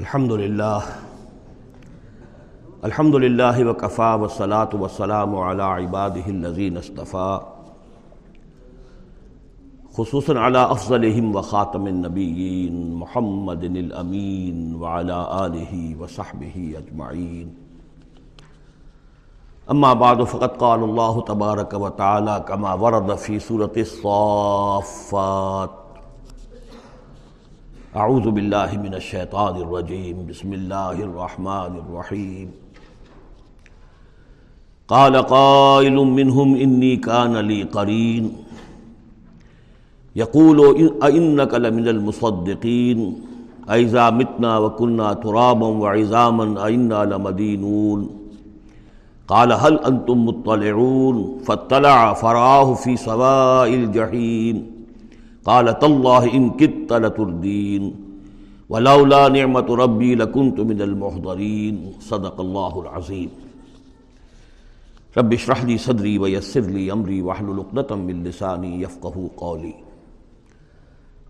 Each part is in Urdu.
الحمد للہ۔ الحمد للہ وکفا وسلاۃ وسلام علی عباد الذین اصطفیٰ خصوصاً علی افضلہم و خاتم النبیین محمد الامین وعلی آلہ وصحبہ اجمعین۔ اما بعد فقط قال اللہ تبارک و تعالی کما ورد فی صورت الصافات۔ اعوذ باللہ من الشیطان الرجیم، بسم اللہ الرحمن الرحیم۔ قال قائل منهم انی کان لی قرین۔ یقول اینک لمن المصدقین۔ ایزا متنا وکنا ترابا وعظاما اینا لمدینون۔ قال هل انتم مطلعون؟ فاطلع فرآه في سواء الجحيم قال تالله ان كدت لتردين ولولا نعمة ربي لكنت من المحضرين صدق الله العظيم رب اشرح لي صدري ويسر لي امري واحلل عقدة من لساني يفقهوا قولي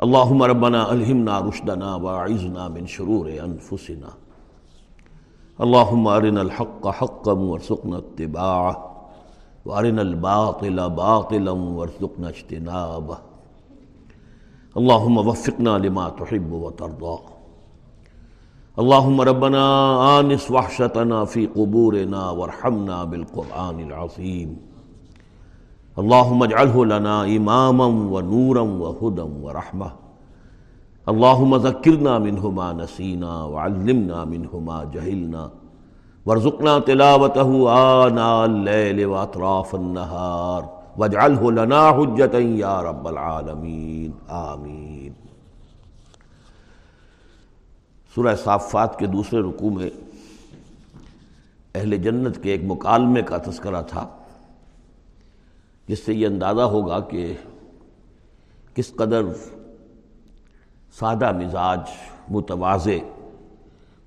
اللهم ربنا الهمنا رشدنا واعذنا من شرور انفسنا. اللهم ارنا الحق حقا وارزقنا اتباعه. وارنا الباطل باطلا وارزقنا اجتنابه. اللهم وفقنا لما تحب وترضى اللهم ربنا آنس وحشتنا في قبورنا وارحمنا بالقرآن العظيم اللهم اجعله لنا إماما ونورا وهدى ورحمة اللهم ذكرنا منه ما نسينا وعلمنا منه ما جهلنا وارزقنا تلاوته آناء الليل وأطراف النهار واجعله لنا حجة يا رب العالمين. آمين سورہ صافات کے دوسرے رکوع میں اہل جنت کے ایک مکالمے کا تذکرہ تھا، جس سے یہ اندازہ ہوگا کہ کس قدر سادہ مزاج متوازے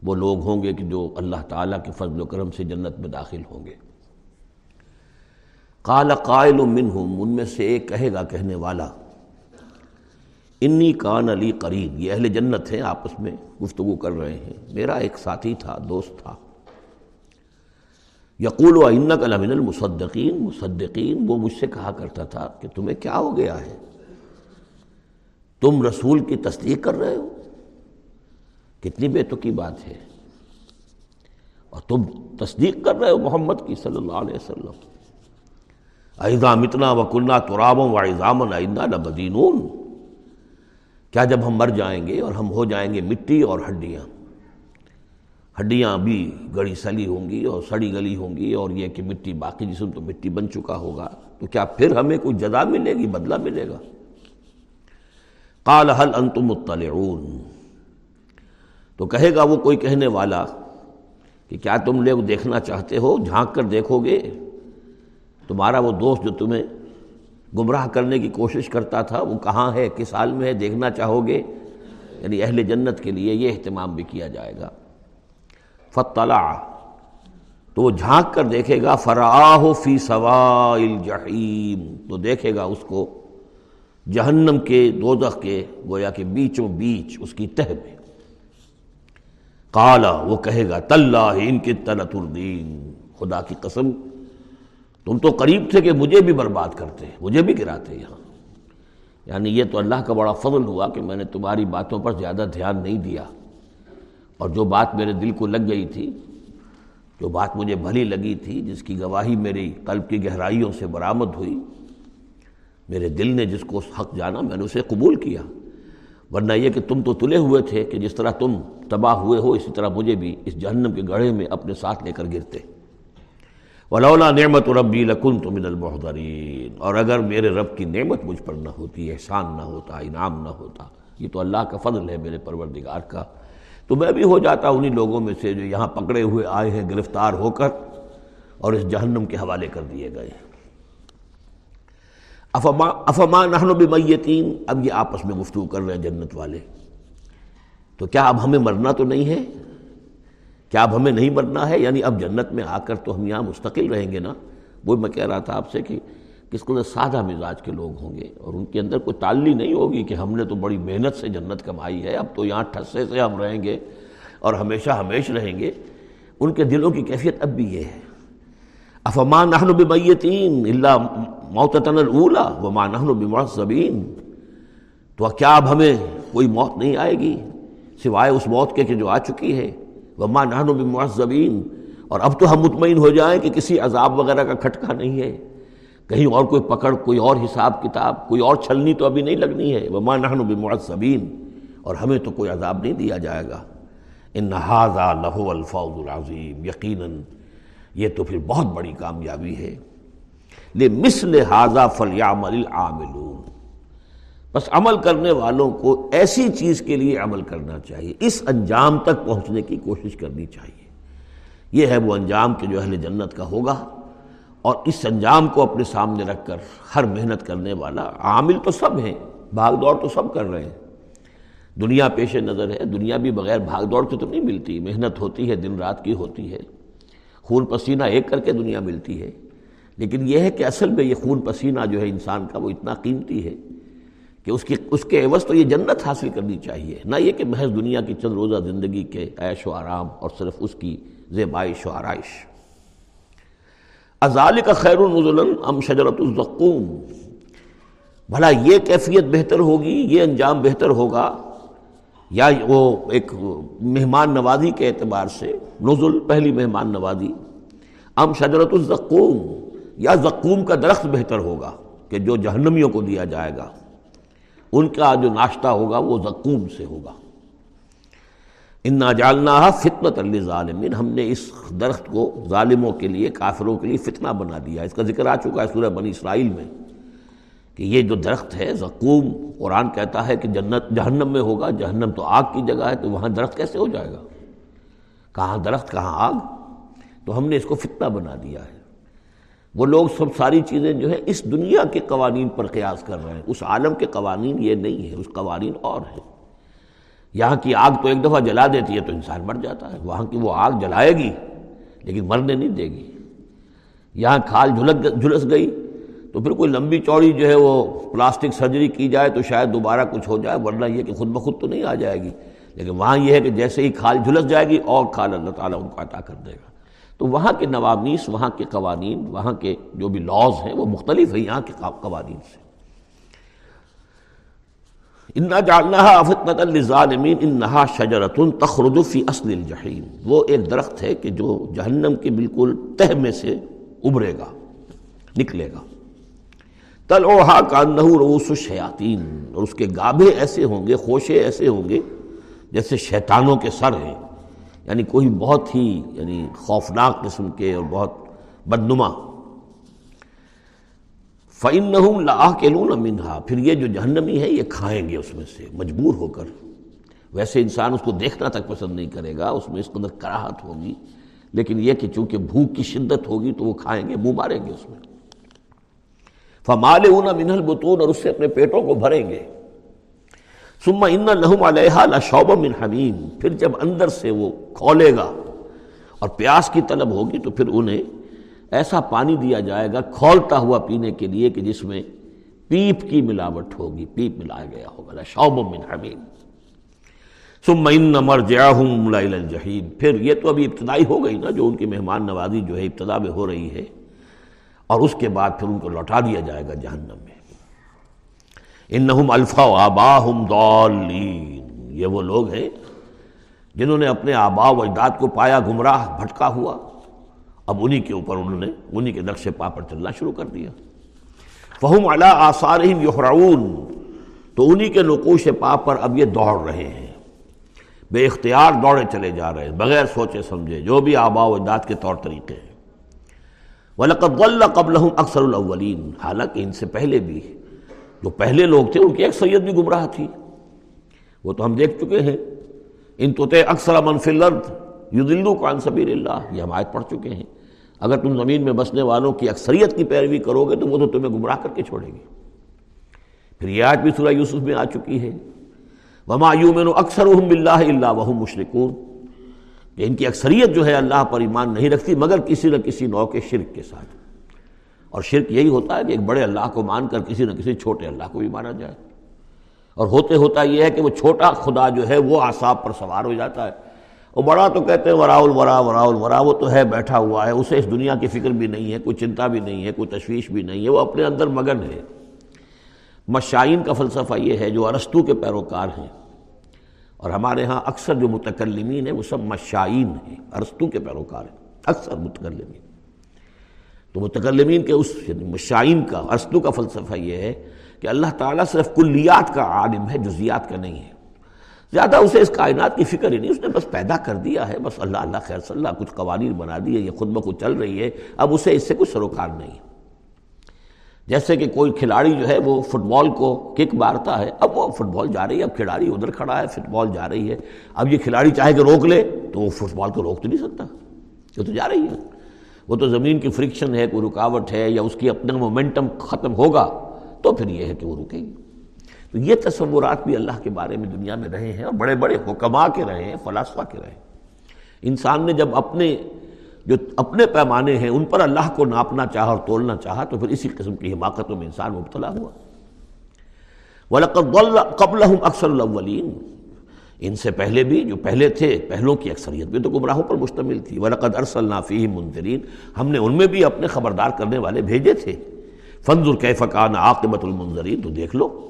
وہ لوگ ہوں گے کہ جو اللہ تعالیٰ کے فضل و کرم سے جنت میں داخل ہوں گے۔ قال قائل منہم، ان میں سے ایک کہے گا کہنے والا، انی کان علی قرین یہ اہل جنت ہیں، آپس میں گفتگو کر رہے ہیں، میرا ایک ساتھی تھا، دوست تھا۔ یقول و انک لمن المصدقین مصدقین، وہ مجھ سے کہا کرتا تھا کہ تمہیں کیا ہو گیا ہے؟ تم رسول کی تصدیق کر رہے ہو؟ کتنی بے کی بات ہے۔ اور تم تصدیق کر رہے ہو محمد کی صلی اللہ علیہ وسلم۔ ایزا متنا و کنہ و ایزامن لمدینون کیا جب ہم مر جائیں گے اور ہم ہو جائیں گے مٹی اور ہڈیاں؟ ہڈیاں بھی گڑی سلی ہوں گی اور سڑی گلی ہوں گی اور یہ کہ مٹی باقی جسم تو مٹی بن چکا ہوگا، تو کیا پھر ہمیں کوئی جزا ملے گی، بدلہ ملے گا؟ قال حل انتم مطلعون۔ تو کہے گا وہ کوئی کہنے والا کہ کیا تم لوگ دیکھنا چاہتے ہو، جھانک کر دیکھو گے؟ تمہارا وہ دوست جو تمہیں گمراہ کرنے کی کوشش کرتا تھا، وہ کہاں ہے؟ کس حال میں ہے؟ دیکھنا چاہو گے؟ یعنی اہل جنت کے لیے یہ اہتمام بھی کیا جائے گا۔ فطلع تو وہ جھانک کر دیکھے گا فراہ فی سوائل جحیم تو دیکھے گا اس کو جہنم کے دوزخ کے، گویا کہ بیچوں بیچ اس کی تہ میں۔ کالا وہ کہے گا تلّہ ان کی تلت الدین خدا کی قسم تم تو قریب تھے کہ مجھے بھی برباد کرتے مجھے بھی گراتے یہاں۔ یعنی یہ تو اللہ کا بڑا فضل ہوا کہ میں نے تمہاری باتوں پر زیادہ دھیان نہیں دیا۔ اور جو بات میرے دل کو لگ گئی تھی، جو بات مجھے بھلی لگی تھی، جس کی گواہی میری قلب کی گہرائیوں سے برآمد ہوئی، میرے دل نے جس کو حق جانا، میں نے اسے قبول کیا۔ ورنہ یہ کہ تم تو تلے ہوئے تھے کہ جس طرح تم تباہ ہوئے ہو، اسی طرح مجھے بھی اس جہنم کے گڑھے میں اپنے ساتھ لے کر گرتے۔ ولولا نعمت ربی لکن تو من المحضرین اور اگر میرے رب کی نعمت مجھ پر نہ ہوتی، احسان نہ ہوتا، انعام نہ ہوتا، یہ تو اللہ کا فضل ہے میرے پروردگار کا، تو میں بھی ہو جاتا انہی لوگوں میں سے جو یہاں پکڑے ہوئے آئے ہیں، گرفتار ہو کر اور اس جہنم کے حوالے کر دیے گئے افما افما نحن بمیتین، اب یہ آپس میں گفتگو کر رہے ہیں جنت والے۔ تو کیا اب ہمیں مرنا تو نہیں ہے؟ کیا اب ہمیں نہیں مرنا ہے؟ یعنی اب جنت میں آ کر تو ہم یہاں مستقل رہیں گے نا؟ وہ میں کہہ رہا تھا آپ سے کہ کس قدر سادہ مزاج کے لوگ ہوں گے اور ان کے اندر کوئی تعلی نہیں ہوگی کہ ہم نے تو بڑی محنت سے جنت کمائی ہے، اب تو یہاں ٹھسے سے ہم رہیں گے اور ہمیشہ ہمیشہ رہیں گے۔ ان کے دلوں کی کیفیت اب بھی یہ ہے۔ افمان نحن بمیتین اللہ موتتن الاولا وما نحن بمعذبین۔ تو کیا اب ہمیں کوئی موت نہیں آئے گی؟ سوائے اس موت کے کہ جو آ چکی ہے۔ وما نحن بمعذبین اور اب تو ہم مطمئن ہو جائیں کہ کسی عذاب وغیرہ کا کھٹکا نہیں ہے۔ کہیں اور کوئی پکڑ، کوئی اور حساب کتاب، کوئی اور چھلنی تو ابھی نہیں لگنی ہے۔ وما نحن بمعذبین اور ہمیں تو کوئی عذاب نہیں دیا جائے گا۔ ان نہذا لہو الفوز العظیم یقیناً یہ تو پھر بہت بڑی کامیابی ہے۔ لے مسل حاضہ فلیامل العاملون۔ بس عمل کرنے والوں کو ایسی چیز کے لیے عمل کرنا چاہیے، اس انجام تک پہنچنے کی کوشش کرنی چاہیے۔ یہ ہے وہ انجام کہ جو اہل جنت کا ہوگا اور اس انجام کو اپنے سامنے رکھ کر ہر محنت کرنے والا، عامل تو سب ہیں، بھاگ دوڑ تو سب کر رہے ہیں۔ دنیا پیش نظر ہے، دنیا بھی بغیر بھاگ دوڑ کے تو نہیں ملتی، محنت ہوتی ہے، دن رات کی ہوتی ہے۔ خون پسینہ ایک کر کے دنیا ملتی ہے۔ لیکن یہ ہے کہ اصل میں یہ خون پسینہ جو ہے انسان کا وہ اتنا قیمتی ہے۔ کہ اس کی، اس کے عوض تو یہ جنت حاصل کرنی چاہیے۔ نہ یہ کہ محض دنیا کی چند روزہ زندگی کے عیش و آرام اور صرف اس کی زیبائش و آرائش۔ ازال کا خیر النزلن ام شجرت الزقوم۔ بھلا یہ کیفیت بہتر ہوگی، یہ انجام بہتر ہوگا؟ یا وہ ایک مہمان نوازی کے اعتبار سے نزل، پہلی مہمان نوازی۔ ام شجرت الزقوم۔ یا زقوم کا درخت بہتر ہوگا کہ جو جہنمیوں کو دیا جائے گا۔ ان کا جو ناشتہ ہوگا وہ زقوم سے ہوگا۔ انا جالنا فتنت ظالمین ہم نے اس درخت کو ظالموں کے لیے، کافروں کے لیے فتنہ بنا دیا۔ اس کا ذکر آ چکا ہے سورہ بنی اسرائیل میں کہ یہ جو درخت ہے، زقوم، قرآن کہتا ہے کہ جنت، جہنم میں ہوگا، جہنم تو آگ کی جگہ ہے، تو وہاں درخت کیسے ہو جائے گا؟ کہاں درخت، کہاں آگ؟ تو ہم نے اس کو فتنہ بنا دیا ہے۔ وہ لوگ سب ساری چیزیں جو ہے اس دنیا کے قوانین پر قیاس کر رہے ہیں۔ اس عالم کے قوانین یہ نہیں ہے اس قوانین اور ہیں۔ یہاں کی آگ تو ایک دفعہ جلا دیتی ہے تو انسان مر جاتا ہے۔ وہاں کی وہ آگ جلائے گی، لیکن مرنے نہیں دے گی۔ یہاں کھال جھلک جھلس گئی تو پھر کوئی لمبی چوڑی جو ہے وہ پلاسٹک سرجری کی جائے تو شاید دوبارہ کچھ ہو جائے، ورنہ یہ کہ خود بخود تو نہیں آ جائے گی۔ لیکن وہاں یہ ہے کہ جیسے ہی کھال جھلس جائے گی اور کھال اللہ تعالیٰ ان کو عطا کر دے گا۔ تو وہاں کے نوابنیس وہاں کے قوانین، وہاں کے جو بھی لاز ہیں، وہ مختلف ہیں یہاں کے قوانین سے۔ انا جالنا آفت الظالمین انہا شجرت تخرج فی اصل الجحیم وہ ایک درخت ہے کہ جو جہنم کے بالکل تہ میں سے ابھرے گا، نکلے گا۔ تلوہا کا نحو روس شیاطین اور اس کے گابھے ایسے ہوں گے، خوشے ایسے ہوں گے جیسے شیطانوں کے سر ہیں۔ یعنی کوئی بہت ہی یعنی خوفناک قسم کے اور بہت بدنما۔ فعن نہ کے لون منہا پھر یہ جو جہنمی ہے، یہ کھائیں گے اس میں سے، مجبور ہو کر۔ ویسے انسان اس کو دیکھنا تک پسند نہیں کرے گا، اس میں اس قدر کراہت ہوگی۔ لیکن یہ کہ چونکہ بھوک کی شدت ہوگی تو وہ کھائیں گے، منہ ماریں گے اس میں۔ فمال اونا منہل بتون اور اس سے اپنے پیٹوں کو بھریں گے۔ سما ان لہم علیہ لشوب من حمیم پھر جب اندر سے وہ کھولے گا اور پیاس کی طلب ہوگی تو پھر انہیں ایسا پانی دیا جائے گا کھولتا ہوا پینے کے لیے کہ جس میں پیپ کی ملاوٹ ہوگی، پیپ ملایا گیا ہوگا لشوب من حمیم. ثم ان مرجعہم الجحیم پھر یہ تو ابھی ابتدائی ہو گئی نا، جو ان کی مہمان نوازی جو ہے، ابتدا میں ہو رہی ہے، اور اس کے بعد پھر ان کو لوٹا دیا جائے گا جہنم میں. انہم الفا و آباہم یہ وہ لوگ ہیں جنہوں نے اپنے آبا و اجداد کو پایا گمراہ، بھٹکا ہوا۔ اب انہی کے اوپر انہوں نے، انہی کے نقش پا پر چلنا شروع کر دیا۔ فہم علا آثارہم یحرعون تو انہی کے نقوش پا پر اب یہ دوڑ رہے ہیں۔ بے اختیار دوڑے چلے جا رہے ہیں، بغیر سوچے سمجھے، جو بھی آبا و اجداد کے طور طریقے ہیں۔ وَلَقَدْ ضَلَّ قَبْلَهُمْ اکثر الاولین حالانکہ ان سے پہلے بھی جو پہلے لوگ تھے، ان کی اکثریت بھی گمراہ تھی۔ وہ تو ہم دیکھ چکے ہیں۔ ان تو اکثر منفی الارض یدلو کو سبیل اللہ، یہ ہم آیت پڑھ چکے ہیں۔ اگر تم زمین میں بسنے والوں کی اکثریت کی پیروی کرو گے، تو وہ تو تمہیں گمراہ کر کے چھوڑے گی پھر یہ آیت بھی سورہ یوسف میں آ چکی ہے۔ وما یومن اکثر بلّہ اللہ وہ مشرقون کہ ان کی اکثریت جو ہے، اللہ پر ایمان نہیں رکھتی، مگر کسی نہ کسی نو کے شرک کے ساتھ۔ اور شرک یہی ہوتا ہے کہ ایک بڑے اللہ کو مان کر کسی نہ کسی چھوٹے اللہ کو بھی مانا جائے۔ اور ہوتے ہوتا یہ ہے کہ وہ چھوٹا خدا جو ہے وہ آساب پر سوار ہو جاتا ہے۔ اور بڑا تو کہتے ہیں ورا الورا ورا الورا وہ تو ہے بیٹھا ہوا ہے، اسے اس دنیا کی فکر بھی نہیں ہے، کوئی چنتا بھی نہیں ہے، کوئی تشویش بھی نہیں ہے، وہ اپنے اندر مگن ہے۔ مشائین کا فلسفہ یہ ہے جو ارستو کے پیروکار ہیں۔ اور ہمارے ہاں اکثر جو متکلمین ہیں وہ سب مشائین ہیں ارستو کے پیروکار ہیں، اکثر متکلمین۔ تو متکلمین کے اس یعنی مشائین کا ارستو کا فلسفہ یہ ہے کہ اللہ تعالیٰ صرف کلیات کا عالم ہے، جزیات کا نہیں ہے۔ زیادہ اسے اس کائنات کی فکر ہی نہیں، اس نے بس پیدا کر دیا ہے، بس اللہ اللہ خیر صلی اللہ، کچھ قوانین بنا دیے، یہ خود بخود چل رہی ہے، اب اسے اس سے کچھ سروکار نہیں۔ جیسے کہ کوئی کھلاڑی جو ہے، وہ فٹ بال کو کک مارتا ہے، اب وہ فٹ بال جا رہی ہے، اب کھلاڑی ادھر کھڑا ہے، فٹ بال جا رہی ہے۔ اب یہ کھلاڑی چاہے کہ روک لے، تو وہ فٹ بال کو روک تو نہیں سکتا، یہ تو جا رہی ہے۔ وہ تو زمین کی فرکشن ہے، کوئی رکاوٹ ہے یا اس کی اپنا مومنٹم ختم ہوگا، تو پھر یہ ہے کہ وہ رکے گی۔ تو یہ تصورات بھی اللہ کے بارے میں دنیا میں رہے ہیں اور بڑے بڑے حکمہ کے رہے ہیں، فلاسفہ کے رہے ہیں۔ انسان نے جب اپنے، جو اپنے پیمانے ہیں، ان پر اللہ کو ناپنا چاہا اور تولنا چاہا، تو پھر اسی قسم کی حماقتوں میں انسان مبتلا ہوا۔ وَلَقَدْ قَبْلَهُمْ أَكْثَرُ الْأَوَّلِينَ ان سے پہلے بھی، جو پہلے تھے، پہلوں کی اکثریت بھی تو گمراہوں پر مشتمل تھی۔ وَلَقَدْ أَرْسَلْنَا فِيهِمْ مُنذِرِينَ۔ ہم نے ان میں بھی اپنے خبردار کرنے والے بھیجے تھے۔ فنظر كَيْفَ كَانَ عَاقِبَةُ الْمُنذَرِينَ۔ تو دیکھ لو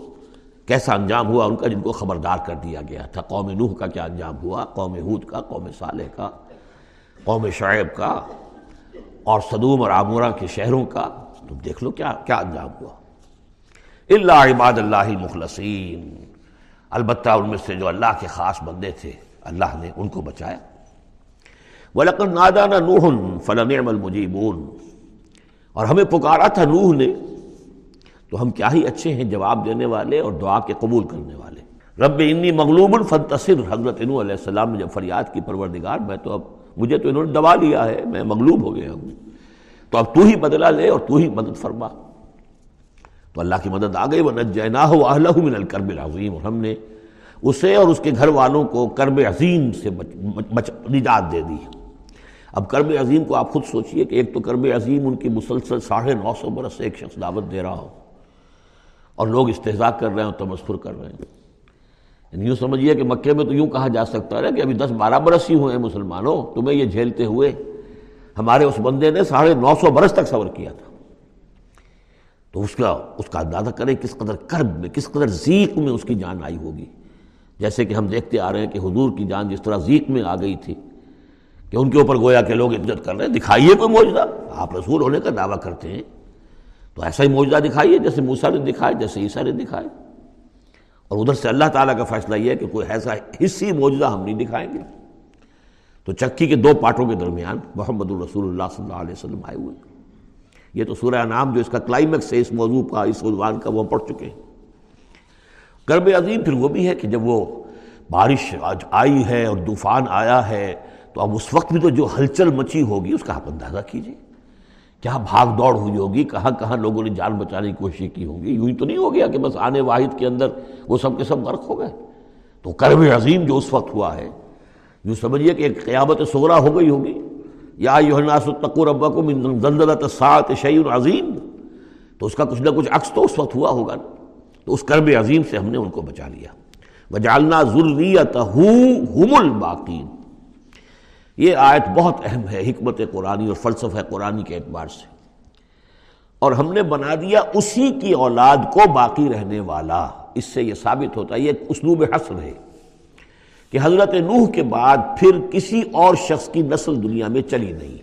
کیسا انجام ہوا ان کا جن کو خبردار کر دیا گیا تھا۔ قوم نوح کا کیا انجام ہوا؟ قوم حود کا، قوم صالح کا، قوم شعیب کا، اور صدوم اور عامورہ کے شہروں کا۔ تم دیکھ لو کیا کیا انجام ہوا۔ اللہ عباد اللہ مخلصین البتہ ان میں سے جو اللہ کے خاص بندے تھے، اللہ نے ان کو بچایا۔ وَلَقَدْ نَادَانَ نُوحٌ فَلَنِعْمَ الْمُجِيبُونَ۔ اور ہمیں پکارا تھا نوح نے۔ تو ہم کیا ہی اچھے ہیں، جواب دینے والے اور دعا کے قبول کرنے والے۔ رب انی مغلوب الفنتصر حضرت انو علیہ السلام نے جب فریاد کی، پروردگار، میں تو اب، مجھے تو انہوں نے دبا لیا ہے، میں مغلوب ہو گیا ہوں۔ تو اب تو ہی بدلہ لے اور تو ہی مدد فرما۔ تو اللہ کی مدد آ گئی وہ نجنا ہو اللہ من الکرب العظیم اور ہم نے اسے اور اس کے گھر والوں کو کرب عظیم سے نجات دے دی۔ اب کرب عظیم کو آپ خود سوچئے کہ ایک تو کرب عظیم ان کی مسلسل ساڑھے نو سو برس سے ایک شخص دعوت دے رہا ہو اور لوگ استحضاء کر رہے ہیں اور تمسفر کر رہے ہیں۔ یعنی یوں سمجھیے کہ مکے میں تو یوں کہا جا سکتا ہے کہ ابھی دس بارہ برس ہی ہوئے ہیں مسلمانوں، تمہیں یہ جھیلتے ہوئے ہمارے اس بندے نے ساڑھے نو سو برس تک صبر کیا تھا۔ تو اس کا اس کا اندازہ کریں کس قدر کرب میں کس قدر ذیق میں اس کی جان آئی ہوگی۔ جیسے کہ ہم دیکھتے آ رہے ہیں کہ حضور کی جان جس طرح ذیق میں آ گئی تھی کہ ان کے اوپر گویا کہ لوگ عزت کر رہے ہیں، دکھائیے کوئی موجودہ آپ رسول ہونے کا دعویٰ کرتے ہیں۔ تو ایسا ہی موجودہ دکھائیے جیسے موسیٰ نے دکھائے جیسے عیسیٰ نے دکھائے اور ادھر سے اللہ تعالیٰ کا فیصلہ یہ ہے کہ کوئی ایسا حصی موجودہ ہم نہیں دکھائیں گے۔ تو چکی کے دو پارٹوں کے درمیان محمد الرسول اللہ صلی اللہ علیہ وسلم آئے ہوئے۔ یہ تو سورہ نام جو اس کا کلائمیکس ہے، اس موضوع کا، اس عنوان کا وہ پڑھ چکے ہیں۔ کرب عظیم پھر وہ بھی ہے کہ جب وہ بارش آج آئی ہے اور طوفان آیا ہے، تو اب اس وقت بھی تو جو ہلچل مچی ہوگی، اس کا آپ اندازہ کیجیے کیا بھاگ دوڑ ہوئی ہوگی؟ کہاں کہاں لوگوں نے جان بچانے کی کوشش کی ہوگی یوں ہی تو نہیں ہو گیا کہ بس آنے واحد کے اندر وہ سب کے سب غرق ہو گئے؟ تو کرب عظیم جو اس وقت ہوا ہے، یوں سمجھیے کہ ایک قیامت سغرا ہو گئی ہوگی۔ یا یوناس التقور ابا کو زلزلہ سات شعی عظیم. تو اس کا کچھ نہ کچھ عکس تو اس وقت ہوا ہوگا تو اس کرب عظیم سے ہم نے ان کو بچا لیا. وجالنا ضروریت ہم الباقین. یہ آیت بہت اہم ہے حکمت قرآنی اور فلسفہ قرآنی کے اعتبار سے. اور ہم نے بنا دیا اسی کی اولاد کو باقی رہنے والا. اس سے یہ ثابت ہوتا ہے یہ اسلوب حسن ہے. کہ حضرت نوح کے بعد پھر کسی اور شخص کی نسل دنیا میں چلی نہیں۔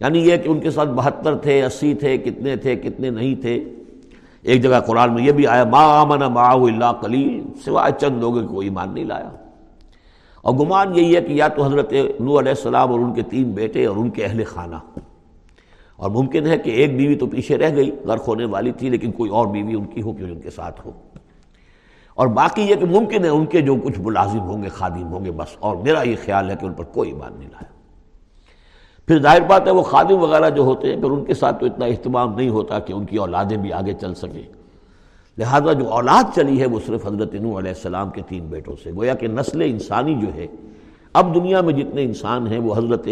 یعنی یہ کہ ان کے ساتھ بہتر تھے، اسی تھے، کتنے تھے، کتنے نہیں تھے۔ ایک جگہ قرآن میں یہ بھی آیا، ما آمن معاہ اللہ کلیل سوائے چند لوگوں کو ایمان نہیں لایا۔ اور گمان یہی ہے کہ یا تو حضرت نو علیہ السلام اور ان کے تین بیٹے اور ان کے اہل خانہ۔ اور ممکن ہے کہ ایک بیوی تو پیچھے رہ گئی، غرق ہونے والی تھی، لیکن کوئی اور بیوی ان کی ہو کہ ان کے ساتھ ہو۔ اور باقی یہ کہ ممکن ہے ان کے جو کچھ ملازم ہوں گے، خادم ہوں گے، بس۔ اور میرا یہ خیال ہے کہ ان پر کوئی ایمان نہیں لایا۔ پھر ظاہر بات ہے وہ خادم وغیرہ جو ہوتے ہیں، پھر ان کے ساتھ تو اتنا اہتمام نہیں ہوتا کہ ان کی اولادیں بھی آگے چل سکیں۔ لہذا جو اولاد چلی ہے وہ صرف حضرت نو علیہ السلام کے تین بیٹوں سے۔ گویا کہ نسل انسانی جو ہے، اب دنیا میں جتنے انسان ہیں، وہ حضرت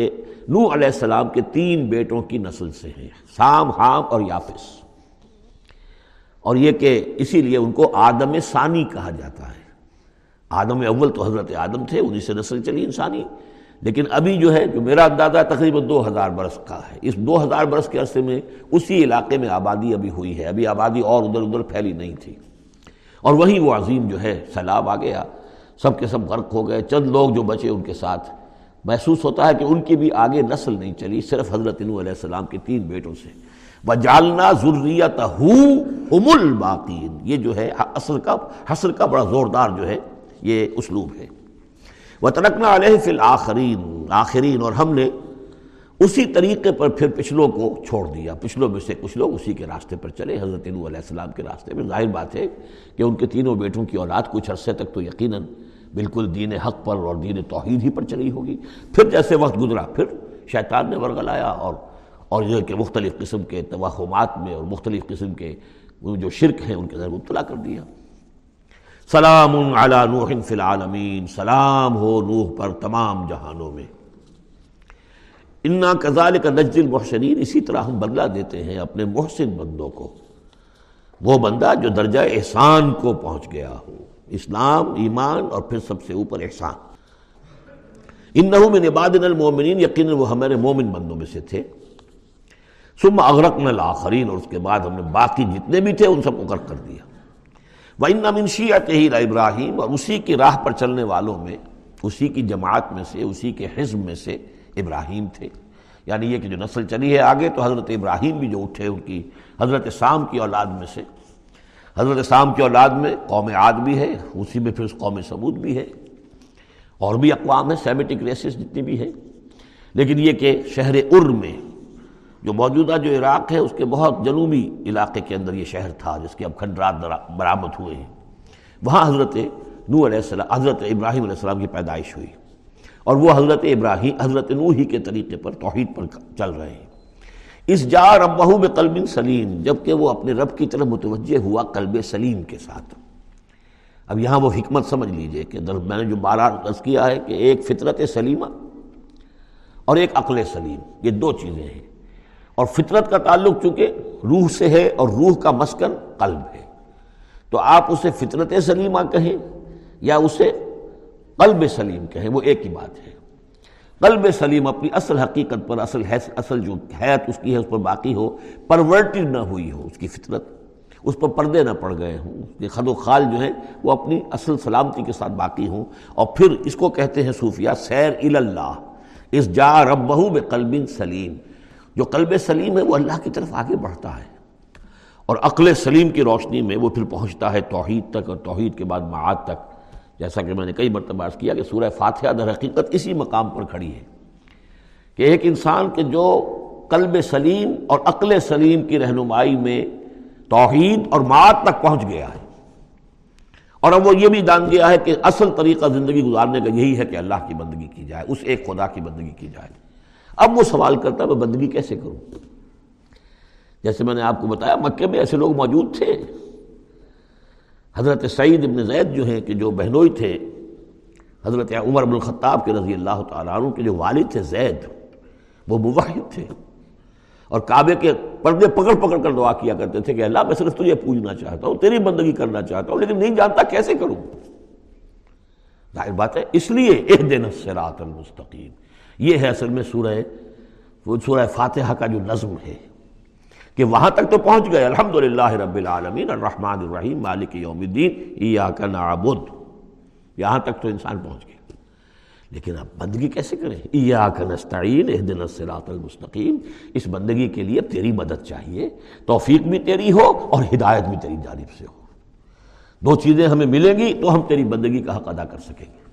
نو علیہ السلام کے تین بیٹوں کی نسل سے ہیں۔ سام، حام اور یافس۔ اور یہ کہ اسی لیے ان کو آدم ثانی کہا جاتا ہے۔ آدم اول تو حضرت آدم تھے، انہیں سے نسل چلی انسانی۔ لیکن ابھی جو ہے جو میرا اندازہ تقریباً دو ہزار برس کا ہے۔ اس دو ہزار برس کے عرصے میں اسی علاقے میں آبادی ابھی ہوئی ہے۔ ابھی آبادی اور ادھر ادھر پھیلی نہیں تھی۔ اور وہیں وہ عظیم جو ہے، سیلاب آ گیا۔ سب کے سب غرق ہو گئے۔ چند لوگ جو بچے ان کے ساتھ۔ محسوس ہوتا ہے کہ ان کی بھی آگے نسل نہیں چلی، صرف حضرت نو علیہ السلام کے تین بیٹوں سے۔ وہ جالنا ضروریت الباقین یہ جو ہے اصل کا حسر کا بڑا زوردار جو ہے، یہ اسلوب ہے۔ وہ ترکنا علیہ فی الآخرین آخرین، اور ہم نے اسی طریقے پر پھر پچھلوں کو چھوڑ دیا۔ پچھلوں میں سے کچھ لوگ اسی کے راستے پر چلے۔ حضرت نو علیہ السلام کے راستے میں ظاہر بات ہے کہ ان کے تینوں بیٹوں کی اولاد کچھ عرصے تک تو یقیناً بالکل دین حق پر اور دین توحید ہی پر چلی ہوگی۔ پھر جیسے وقت گزرا، پھر شیطان نے ورگل آیا اور اور جو کہ مختلف قسم کے توہمات میں اور مختلف قسم کے جو شرک ہیں ان کے اندر مبتلا کر دیا۔ سلام علی نوح فی العالمین۔ سلام ہو نوح پر تمام جہانوں میں۔ انا کزال کا نجد المحسنین۔ اسی طرح ہم بدلہ دیتے ہیں اپنے محسن بندوں کو۔ وہ بندہ جو درجہ احسان کو پہنچ گیا ہو۔ اسلام، ایمان اور پھر سب سے اوپر احسان۔ ان من عبادنا المومنین یقیناً وہ ہمارے مومن بندوں میں سے تھے۔ ثم اغرقنا الاخرین اور اس کے بعد ہم نے باقی جتنے بھی تھے ان سب کو غرق کر دیا۔ وَإِنَّ مِن شِيَعَتِهِ ابراہیم اور اسی کی راہ پر چلنے والوں میں، اسی کی جماعت میں سے، اسی کے حزب میں سے ابراہیم تھے۔ یعنی یہ کہ جو نسل چلی ہے آگے، تو حضرت ابراہیم بھی جو اٹھے ان کی، حضرت سام کی اولاد میں سے۔ حضرت سام کی اولاد میں قوم عاد بھی ہے، اسی میں پھر اس قوم ثبوت بھی ہے۔ اور بھی اقوام ہے سیمیٹک ریسز جتنی بھی ہے لیکن یہ کہ شہر ار میں جو موجودہ جو عراق ہے، اس کے بہت جنوبی علاقے کے اندر یہ شہر تھا، جس کے اب کھنڈرات برآمد ہوئے ہیں۔ وہاں حضرت نو علیہ السلام، حضرت ابراہیم علیہ السلام کی پیدائش ہوئی۔ اور وہ حضرت ابراہیم، حضرت نو ہی کے طریقے پر، توحید پر چل رہے ہیں۔ اس جا ربہو میں قلب سلیم، جبکہ وہ اپنے رب کی طرف متوجہ ہوا قلب سلیم کے ساتھ۔ اب یہاں وہ حکمت سمجھ لیجیے کہ میں نے جو بارہ عرض کیا ہے کہ ایک فطرت سلیمہ اور ایک عقل سلیم، یہ دو چیزیں ہیں۔ اور فطرت کا تعلق چونکہ روح سے ہے اور روح کا مسکن قلب ہے۔ تو آپ اسے فطرت سلیمہ کہیں یا اسے قلب سلیم کہیں، وہ ایک ہی بات ہے۔ قلب سلیم اپنی اصل حقیقت پر، اصل اصل جو حیت اس کی ہے، اس پر باقی ہو پرورٹڈ نہ ہوئی ہو اس کی فطرت۔ اس پر پردے نہ پڑ گئے ہوں۔ اس کے خد و خال جو ہیں، وہ اپنی اصل سلامتی کے ساتھ باقی ہوں۔ اور پھر اس کو کہتے ہیں صوفیہ، سیر اللہ، اس جا ربہو بے قلب سلیم۔ جو قلب سلیم ہے وہ اللہ کی طرف آگے بڑھتا ہے۔ اور عقل سلیم کی روشنی میں وہ پھر پہنچتا ہے توحید تک اور توحید کے بعد معاد تک۔ جیسا کہ میں نے کئی مرتبہ کیا کہ سورہ فاتحہ در حقیقت اسی مقام پر کھڑی ہے کہ ایک انسان کے جو قلب سلیم اور عقل سلیم کی رہنمائی میں توحید اور معاد تک پہنچ گیا ہے۔ اور اب وہ یہ بھی جان گیا ہے کہ اصل طریقہ زندگی گزارنے کا یہی ہے کہ اللہ کی بندگی کی جائے، اس ایک خدا کی بندگی کی جائے۔ اب وہ سوال کرتا ہے، میں بندگی کیسے کروں؟ جیسے میں نے آپ کو بتایا مکے میں ایسے لوگ موجود تھے۔ حضرت سعید ابن زید جو ہیں کہ جو بہنوئی تھے، حضرت عمر بن الخطاب کے رضی اللہ تعالیٰ عنہ کے جو والد تھے زید، وہ موحد تھے۔ اور کعبے کے پردے پکڑ پکڑ کر دعا کیا کرتے تھے کہ اللہ، میں صرف تجھے پوجنا چاہتا ہوں، تیری بندگی کرنا چاہتا ہوں، لیکن نہیں جانتا کیسے کروں۔ ظاہر بات ہے، اس لیے ایک دن الصراط المستقیم۔ یہ ہے اصل میں سورہ وہ سورہ فاتحہ کا جو نظم ہے کہ وہاں تک تو پہنچ گئے۔ الحمدللہ رب العالمین، الرحمن الرحیم، مالک یوم الدین، ایاک نعبد۔ یہاں تک تو انسان پہنچ گیا۔ لیکن اب بندگی کیسے کریں؟ ایاک نستعین، اہدنا الصراط المستقیم۔ اس بندگی کے لیے تیری مدد چاہیے۔ توفیق بھی تیری ہو اور ہدایت بھی تیری جانب سے ہو۔ دو چیزیں ہمیں ملیں گی تو ہم تیری بندگی کا حق ادا کر سکیں گے۔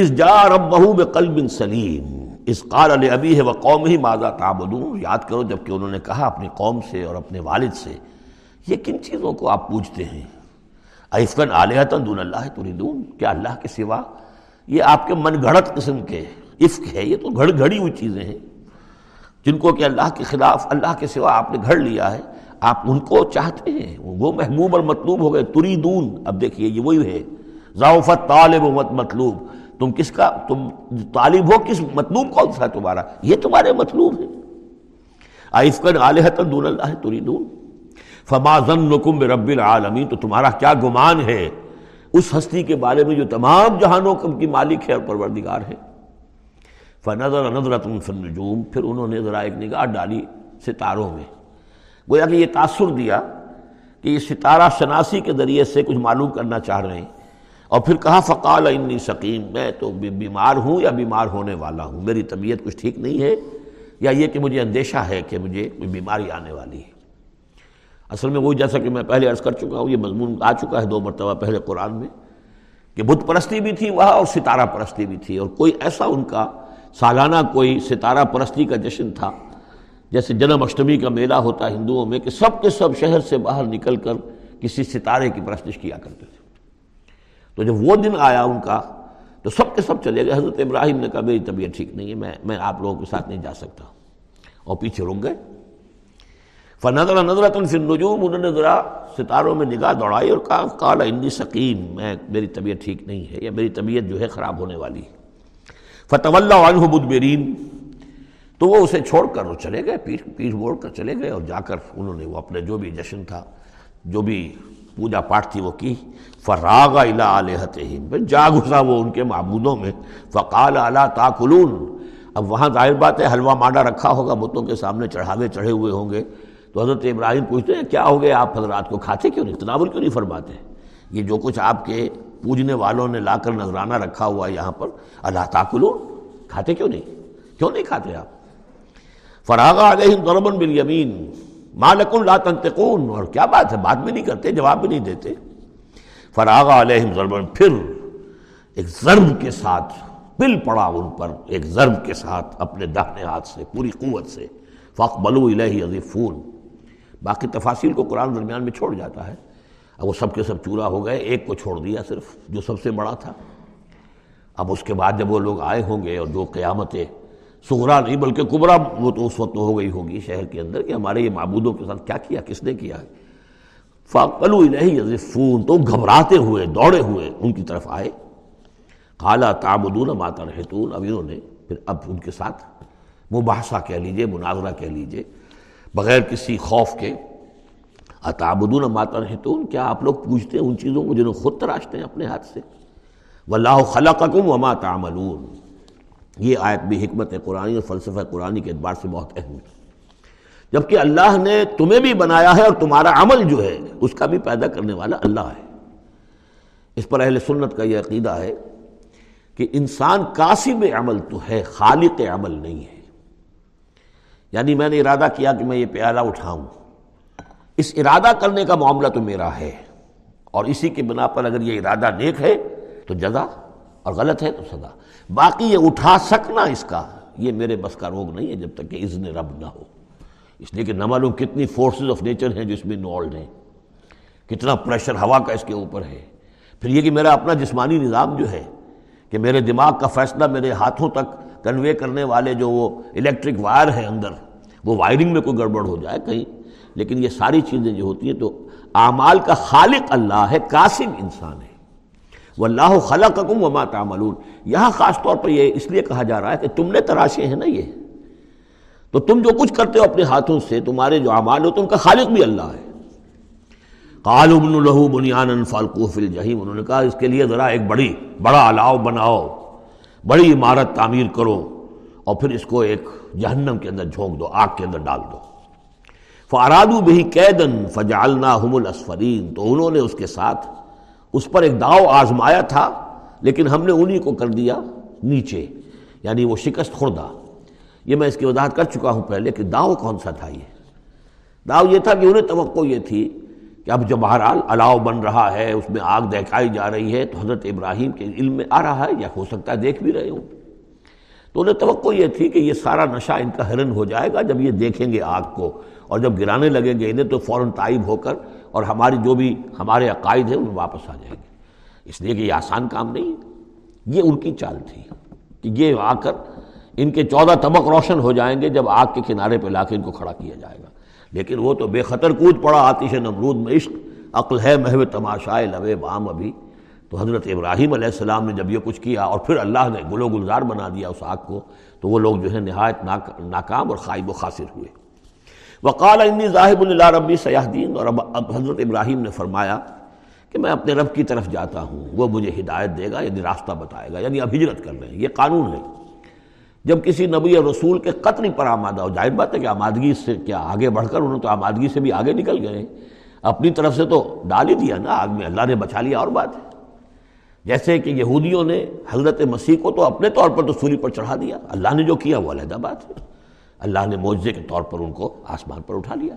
اس جا رب بہو بقلب سلیم اس قال علیہ ابھی ہے وہ قوم ہی ماضا تعبدون؟ یاد کرو جبکہ انہوں نے کہا اپنی قوم سے اور اپنے والد سے، یہ کن چیزوں کو آپ پوچھتے ہیں؟ عفقن علیہ دون اللہ تریدون کیا اللہ کے سوا؟ یہ آپ کے من گھڑت قسم کے عفق ہے، یہ تو گھڑ گھڑی ہوئی چیزیں ہیں۔ جن کو کہ اللہ کے خلاف، اللہ کے سوا آپ نے گھڑ لیا ہے، آپ ان کو چاہتے ہیں۔ وہ محبوب اور مطلوب ہو گئے، تریدون۔ اب دیکھیے، یہ وہی ہے۔ ذاؤفت طالب و مطلوب۔ تم کس کا تم طالب ہو، کس مطلوب کون سا تمہارا؟ یہ تمہارے مطلوب ہے آئف کر دون اللہ تریدون فما ظنکم برب العالمین، تو تمہارا کیا گمان ہے؟ اس ہستی کے بارے میں جو تمام جہانوں کی مالک ہے اور پروردگار ہے فنظر نظرت النجوم، پھر انہوں نے ذرا ایک نگاہ ڈالی ستاروں میں۔ گویا کہ یہ تاثر دیا کہ یہ ستارہ شناسی کے ذریعے سے کچھ معلوم کرنا چاہ رہے ہیں۔ اور پھر کہا، فقال انی سقیم میں تو بیمار ہوں یا بیمار ہونے والا ہوں؟ میری طبیعت کچھ ٹھیک نہیں ہے، یا یہ کہ مجھے اندیشہ ہے کہ مجھے کوئی بیماری آنے والی ہے۔ اصل میں وہی جیسا کہ میں پہلے عرض کر چکا ہوں، یہ مضمون آ چکا ہے دو مرتبہ پہلے قرآن میں، کہ بت پرستی بھی تھی وہاں اور ستارہ پرستی بھی تھی۔ اور کوئی ایسا ان کا سالانہ کوئی ستارہ پرستی کا جشن تھا، جیسے جنم اشٹمی کا میلہ ہوتا ہندوؤں میں، کہ سب کے سب شہر سے باہر نکل کر کسی ستارے کی پرستش کیا کرتے تھے۔ تو جب وہ دن آیا ان کا، تو سب کے سب چلے گئے۔ حضرت ابراہیم نے کہا، میری طبیعت ٹھیک نہیں ہے، میں میں آپ لوگوں کے ساتھ نہیں جا سکتا۔ اور پیچھے رک گئے۔ فنظر نظرت پھر نجوم انہوں نے ذرا ستاروں میں نگاہ دوڑائی اور کہا کالا انی سکیم میں، میری طبیعت ٹھیک نہیں ہے، یا میری طبیعت جو ہے خراب ہونے والی ہے۔ فتح اللہ عنہ مدبرین تو وہ اسے چھوڑ کر وہ چلے گئے پیٹ پیٹ موڑ کر چلے گئے اور جا کر انہوں نے وہ اپنے جو بھی جشن تھا، جو بھی پوجا پاٹ تھی وہ کی، فراغ الا علیہت جا گھسا وہ ان کے معبودوں میں، فقال اعلیٰ تاکلون اب وہاں ظاہر بات ہے، حلوہ ماڈا رکھا ہوگا، بتوں کے سامنے چڑھاوے چڑھے ہوئے ہوں گے۔ تو حضرت ابراہیم پوچھتے ہیں، کیا ہو گیا؟ آپ حضرات کو کھاتے کیوں نہیں؟ تناول کیوں نہیں فرماتے؟ یہ جو کچھ آپ کے پوجنے والوں نے لا کر نذرانہ رکھا ہوا ہے یہاں پر اللہ تاکلون کھاتے کیوں نہیں؟ کیوں نہیں کھاتے آپ؟ فراغ علیہم ضربن بالیمین مالکن لا تنتقون اور کیا بات ہے؟ بات بھی نہیں کرتے، جواب بھی نہیں دیتے۔ فراغ علیہم ضربن پھر ایک ضرب کے ساتھ پل پڑا ان پر، ایک ضرب کے ساتھ اپنے دہنے ہاتھ سے، پوری قوت سے۔ فق بلو الہی عظیفون باقی تفاصیل کو قرآن درمیان میں چھوڑ جاتا ہے۔ اب وہ سب کے سب چورا ہو گئے، ایک کو چھوڑ دیا صرف، جو سب سے بڑا تھا۔ اب اس کے بعد جب وہ لوگ آئے ہوں گے اور جو قیامتیں سغرا نہیں بلکہ کبرا، وہ تو اس وقت ہو گئی ہوگی شہر کے اندر کہ ہمارے یہ معبودوں کے ساتھ کیا کیا، کس نے کیا ہے۔ فاقلو الہی فون تو گھبراتے ہوئے، دوڑے ہوئے ان کی طرف آئے۔ کالا تعبدون ماتا رہتون اب انہوں نے پھر اب ان کے ساتھ مباحثہ کہہ لیجیے، مناظرہ کہہ لیجیے۔ بغیر کسی خوف کے، اتعبدون ماتا رہتون کیا آپ لوگ پوچھتے ہیں ان چیزوں کو جنہوں خود تراشتے ہیں اپنے ہاتھ سے؟ واللہ خلقکم وما تعملون۔ یہ آیت بھی حکمت قرآن اور فلسفہ قرآن کے اعتبار سے بہت اہم ہے۔ جبکہ اللہ نے تمہیں بھی بنایا ہے اور تمہارا عمل جو ہے، اس کا بھی پیدا کرنے والا اللہ ہے۔ اس پر اہل سنت کا یہ عقیدہ ہے کہ انسان کاسب عمل تو ہے، خالق عمل نہیں ہے۔ یعنی میں نے ارادہ کیا کہ میں یہ پیالہ اٹھاؤں۔ اس ارادہ کرنے کا معاملہ تو میرا ہے اور اسی کے بنا پر اگر یہ ارادہ نیک ہے تو جزا اور غلط ہے تو سزا باقی یہ اٹھا سکنا اس کا، یہ میرے بس کا روگ نہیں ہے جب تک کہ اذن رب نہ ہو۔ اس لیے کہ نہ معلوم کتنی فورسز آف نیچر ہیں جو اس میں انوالڈ ہیں۔ کتنا پریشر ہوا کا اس کے اوپر ہے۔ پھر یہ کہ میرا اپنا جسمانی نظام جو ہے کہ میرے دماغ کا فیصلہ میرے ہاتھوں تک کنوے کرنے والے جو وہ الیکٹرک وائر ہیں اندر، وہ وائرنگ میں کوئی گڑبڑ ہو جائے کہیں۔ لیکن یہ ساری چیزیں جو ہوتی ہیں تو اعمال کا خالق اللہ ہے، قاسم انسان ہے۔ وہ اللہ خلقکم وما تعملون۔ یہاں خاص طور پر یہ اس لیے کہا جا رہا ہے کہ تم نے تراشے ہیں نا یہ۔ تو تم جو کچھ کرتے ہو اپنے ہاتھوں سے، تمہارے جو اعمال ہوتے ان کا خالق بھی اللہ ہے۔ قال ابن لہو بنیان فالقو فی الجحیم انہوں نے کہا، اس کے لیے ذرا ایک بڑی، بڑا الاؤ بناؤ، بڑی عمارت تعمیر کرو، اور پھر اس کو ایک جہنم کے اندر جھونک دو، آگ کے اندر ڈال دو۔ فارادو بھی قیدن فجالنا ہم الاسفرین تو انہوں نے اس کے ساتھ اس پر ایک داؤ آزمایا تھا، لیکن ہم نے انہی کو کر دیا نیچے یعنی وہ شکست خوردہ۔ یہ میں اس کی وضاحت کر چکا ہوں پہلے کہ داؤ کون سا تھا یہ۔ داؤ یہ تھا کہ انہیں توقع یہ تھی کہ اب جب بہرحال الاؤ بن رہا ہے، اس میں آگ دہکائی جا رہی ہے، تو حضرت ابراہیم کے علم میں آ رہا ہے یا ہو سکتا ہے دیکھ بھی رہے ہوں۔ تو انہیں توقع یہ تھی کہ یہ سارا نشہ ان کا ہرن ہو جائے گا جب یہ دیکھیں گے آگ کو، اور جب گرانے لگیں گے انہیں تو فوراً تائب ہو کر اور ہماری جو بھی ہمارے عقائد ہیں، ان واپس آ جائیں گے۔ اس لیے کہ یہ آسان کام نہیں ہے یہ ان کی چال تھی کہ یہ آ کر ان کے چودہ طبق روشن ہو جائیں گے جب آگ کے کنارے پہ لا کے ان کو کھڑا کیا جائے گا۔ لیکن وہ تو بے خطر کود پڑا، آتش نمرود میں عشق، عقل ہے، محو تماشائے، لوے بام ابھی۔ تو حضرت ابراہیم علیہ السلام نے جب یہ کچھ کیا اور پھر اللہ نے گلو گلزار بنا دیا اس آگ کو، تو وہ لوگ جو ہے نہایت ناکام اور خائب و خاصر ہوئے۔ وقال انی ذاہب اللہ ربی سیاح دین اور اب حضرت ابراہیم نے فرمایا کہ میں اپنے رب کی طرف جاتا ہوں، وہ مجھے ہدایت دے گا یعنی راستہ بتائے گا یعنی اب ہجرت کر رہے ہیں، یہ قانون ہے۔ جب کسی نبی اور رسول کے قتل پر آمادہ ہو، ظاہر بات ہے کہ آمادگی سے کیا آگے بڑھ کر انہوں تو آمادگی سے بھی آگے نکل گئے اپنی طرف سے تو ڈال ہی دیا نا، آگ میں اللہ نے بچا لیا، اور بات ہے۔ جیسے کہ یہودیوں نے حضرت مسیح کو تو اپنے طور پر تو سولی پر چڑھا دیا، اللہ نے جو کیا وہ علیحدہ بات ہے۔ اللہ نے معجزے کے طور پر ان کو آسمان پر اٹھا لیا۔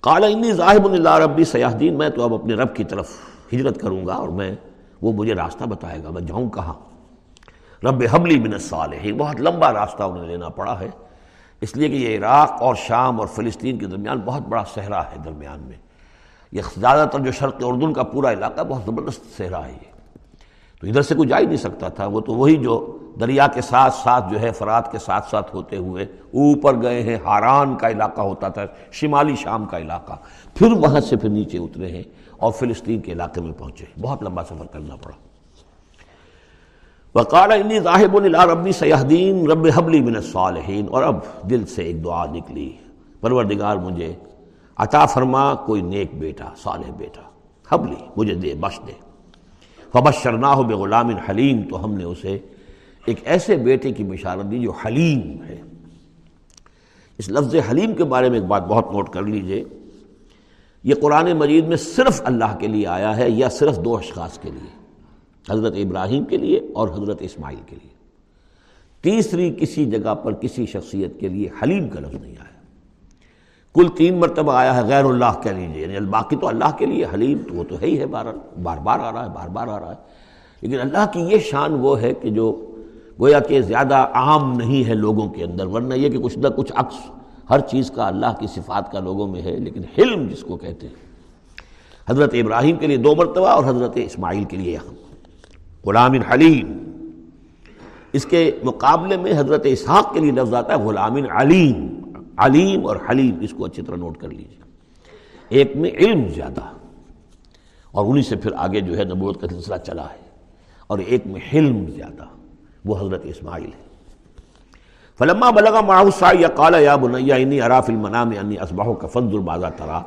کالا انی ظاہب اللہ ربی سیاح دین میں تو اب اپنے رب کی طرف ہجرت کروں گا اور میں وہ مجھے راستہ بتائے گا۔ میں جاؤں کہاں؟ رب حبلی بن صالح بہت لمبا راستہ انہیں لینا پڑا ہے۔ اس لیے کہ یہ عراق اور شام اور فلسطین کے درمیان بہت بڑا صحرا ہے۔ درمیان میں یہ زیادہ تر جو شرق اردن کا پورا علاقہ بہت زبردست صحرا ہے یہ۔ تو ادھر سے کوئی جا ہی نہیں سکتا تھا۔ وہ تو وہی جو دریا کے ساتھ ساتھ جو ہے، فرات کے ساتھ ساتھ ہوتے ہوئے اوپر گئے ہیں ہاران کا علاقہ ہوتا تھا، شمالی شام کا علاقہ۔ پھر وہاں سے پھر نیچے اترے ہیں اور فلسطین کے علاقے میں پہنچے بہت لمبا سفر کرنا پڑا۔ وقال انی ذاہب اللہ ربی سیاحدین رب حبلی بن الصالحین۔ اور اب دل سے ایک دعا نکلی۔ پروردگار مجھے عطا فرما، کوئی نیک بیٹا، صالح بیٹا، حبلی، مجھے دے، بخش دے۔ فبشرناہ بغلام حلیم، تو ہم نے اسے ایک ایسے بیٹے کی بشارت دی جو حلیم ہے۔ اس لفظ حلیم کے بارے میں ایک بات بہت نوٹ کر لیجیے۔ یہ قرآن مجید میں صرف اللہ کے لیے آیا ہے یا صرف دو اشخاص کے لیے؟ حضرت ابراہیم کے لیے اور حضرت اسماعیل کے لیے۔ تیسری کسی جگہ پر کسی شخصیت کے لیے حلیم کا لفظ نہیں آیا۔ کل تین مرتبہ آیا ہے غیر اللہ کہہ لیجیے یعنی باقی تو اللہ کے لیے، حلیم تو وہ تو ہے ہی ہے بار بار بار آ رہا ہے، بار بار آ رہا ہے۔ لیکن اللہ کی یہ شان وہ ہے کہ جو گویا کہ زیادہ عام نہیں ہے لوگوں کے اندر، ورنہ یہ کہ کچھ نہ کچھ عکس ہر چیز کا اللہ کی صفات کا لوگوں میں ہے، لیکن حلم جس کو کہتے ہیں۔ حضرت ابراہیم کے لیے دو مرتبہ اور حضرت اسماعیل کے لیے یہاں۔ غلام حلیم۔ اس کے مقابلے میں حضرت اسحاق کے لیے لفظ آتا ہے غلام علیم۔ علیم اور حلیم، اس کو اچھی طرح نوٹ کر لیجیے ایک میں علم زیادہ اور انہی سے پھر آگے جو ہے نبوت کا سلسلہ چلا ہے۔ اور ایک میں حلم زیادہ وہ حضرت اسماعیل ہے۔ فلما بلغا معاوسا یا کالا یا بنیا انی اراف المنام، انی اسباہ کا فض البازا ترا۔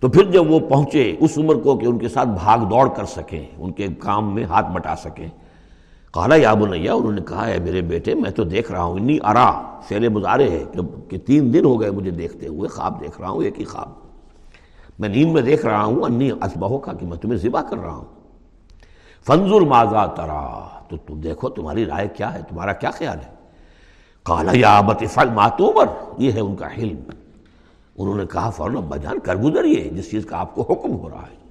تو پھر جب وہ پہنچے، اس عمر کو کہ ان کے ساتھ بھاگ دوڑ کر سکیں، ان کے کام میں ہاتھ بٹا سکیں کالا یا بنیا انہوں نے کہا ہے میرے بیٹے، میں تو دیکھ رہا ہوں، انی ارا سیلے مزارے ہے کہ تین دن ہو گئے مجھے دیکھتے ہوئے، خواب دیکھ رہا ہوں، ایک ہی خواب۔ میں نیند میں دیکھ رہا ہوں، انی اسبہوں کا، کہ میں تمہیں ذبح کر رہا ہوں۔ فنزل ماضا ترا، تو تم دیکھو تمہاری رائے کیا ہے، تمہارا کیا خیال ہے؟ کالا یا بطفل ماتومر یہ ہے ان کا حلم۔ انہوں نے کہا، فوراً ابا جان، کر گزریے، جس چیز کا آپ کو حکم ہو رہا ہے۔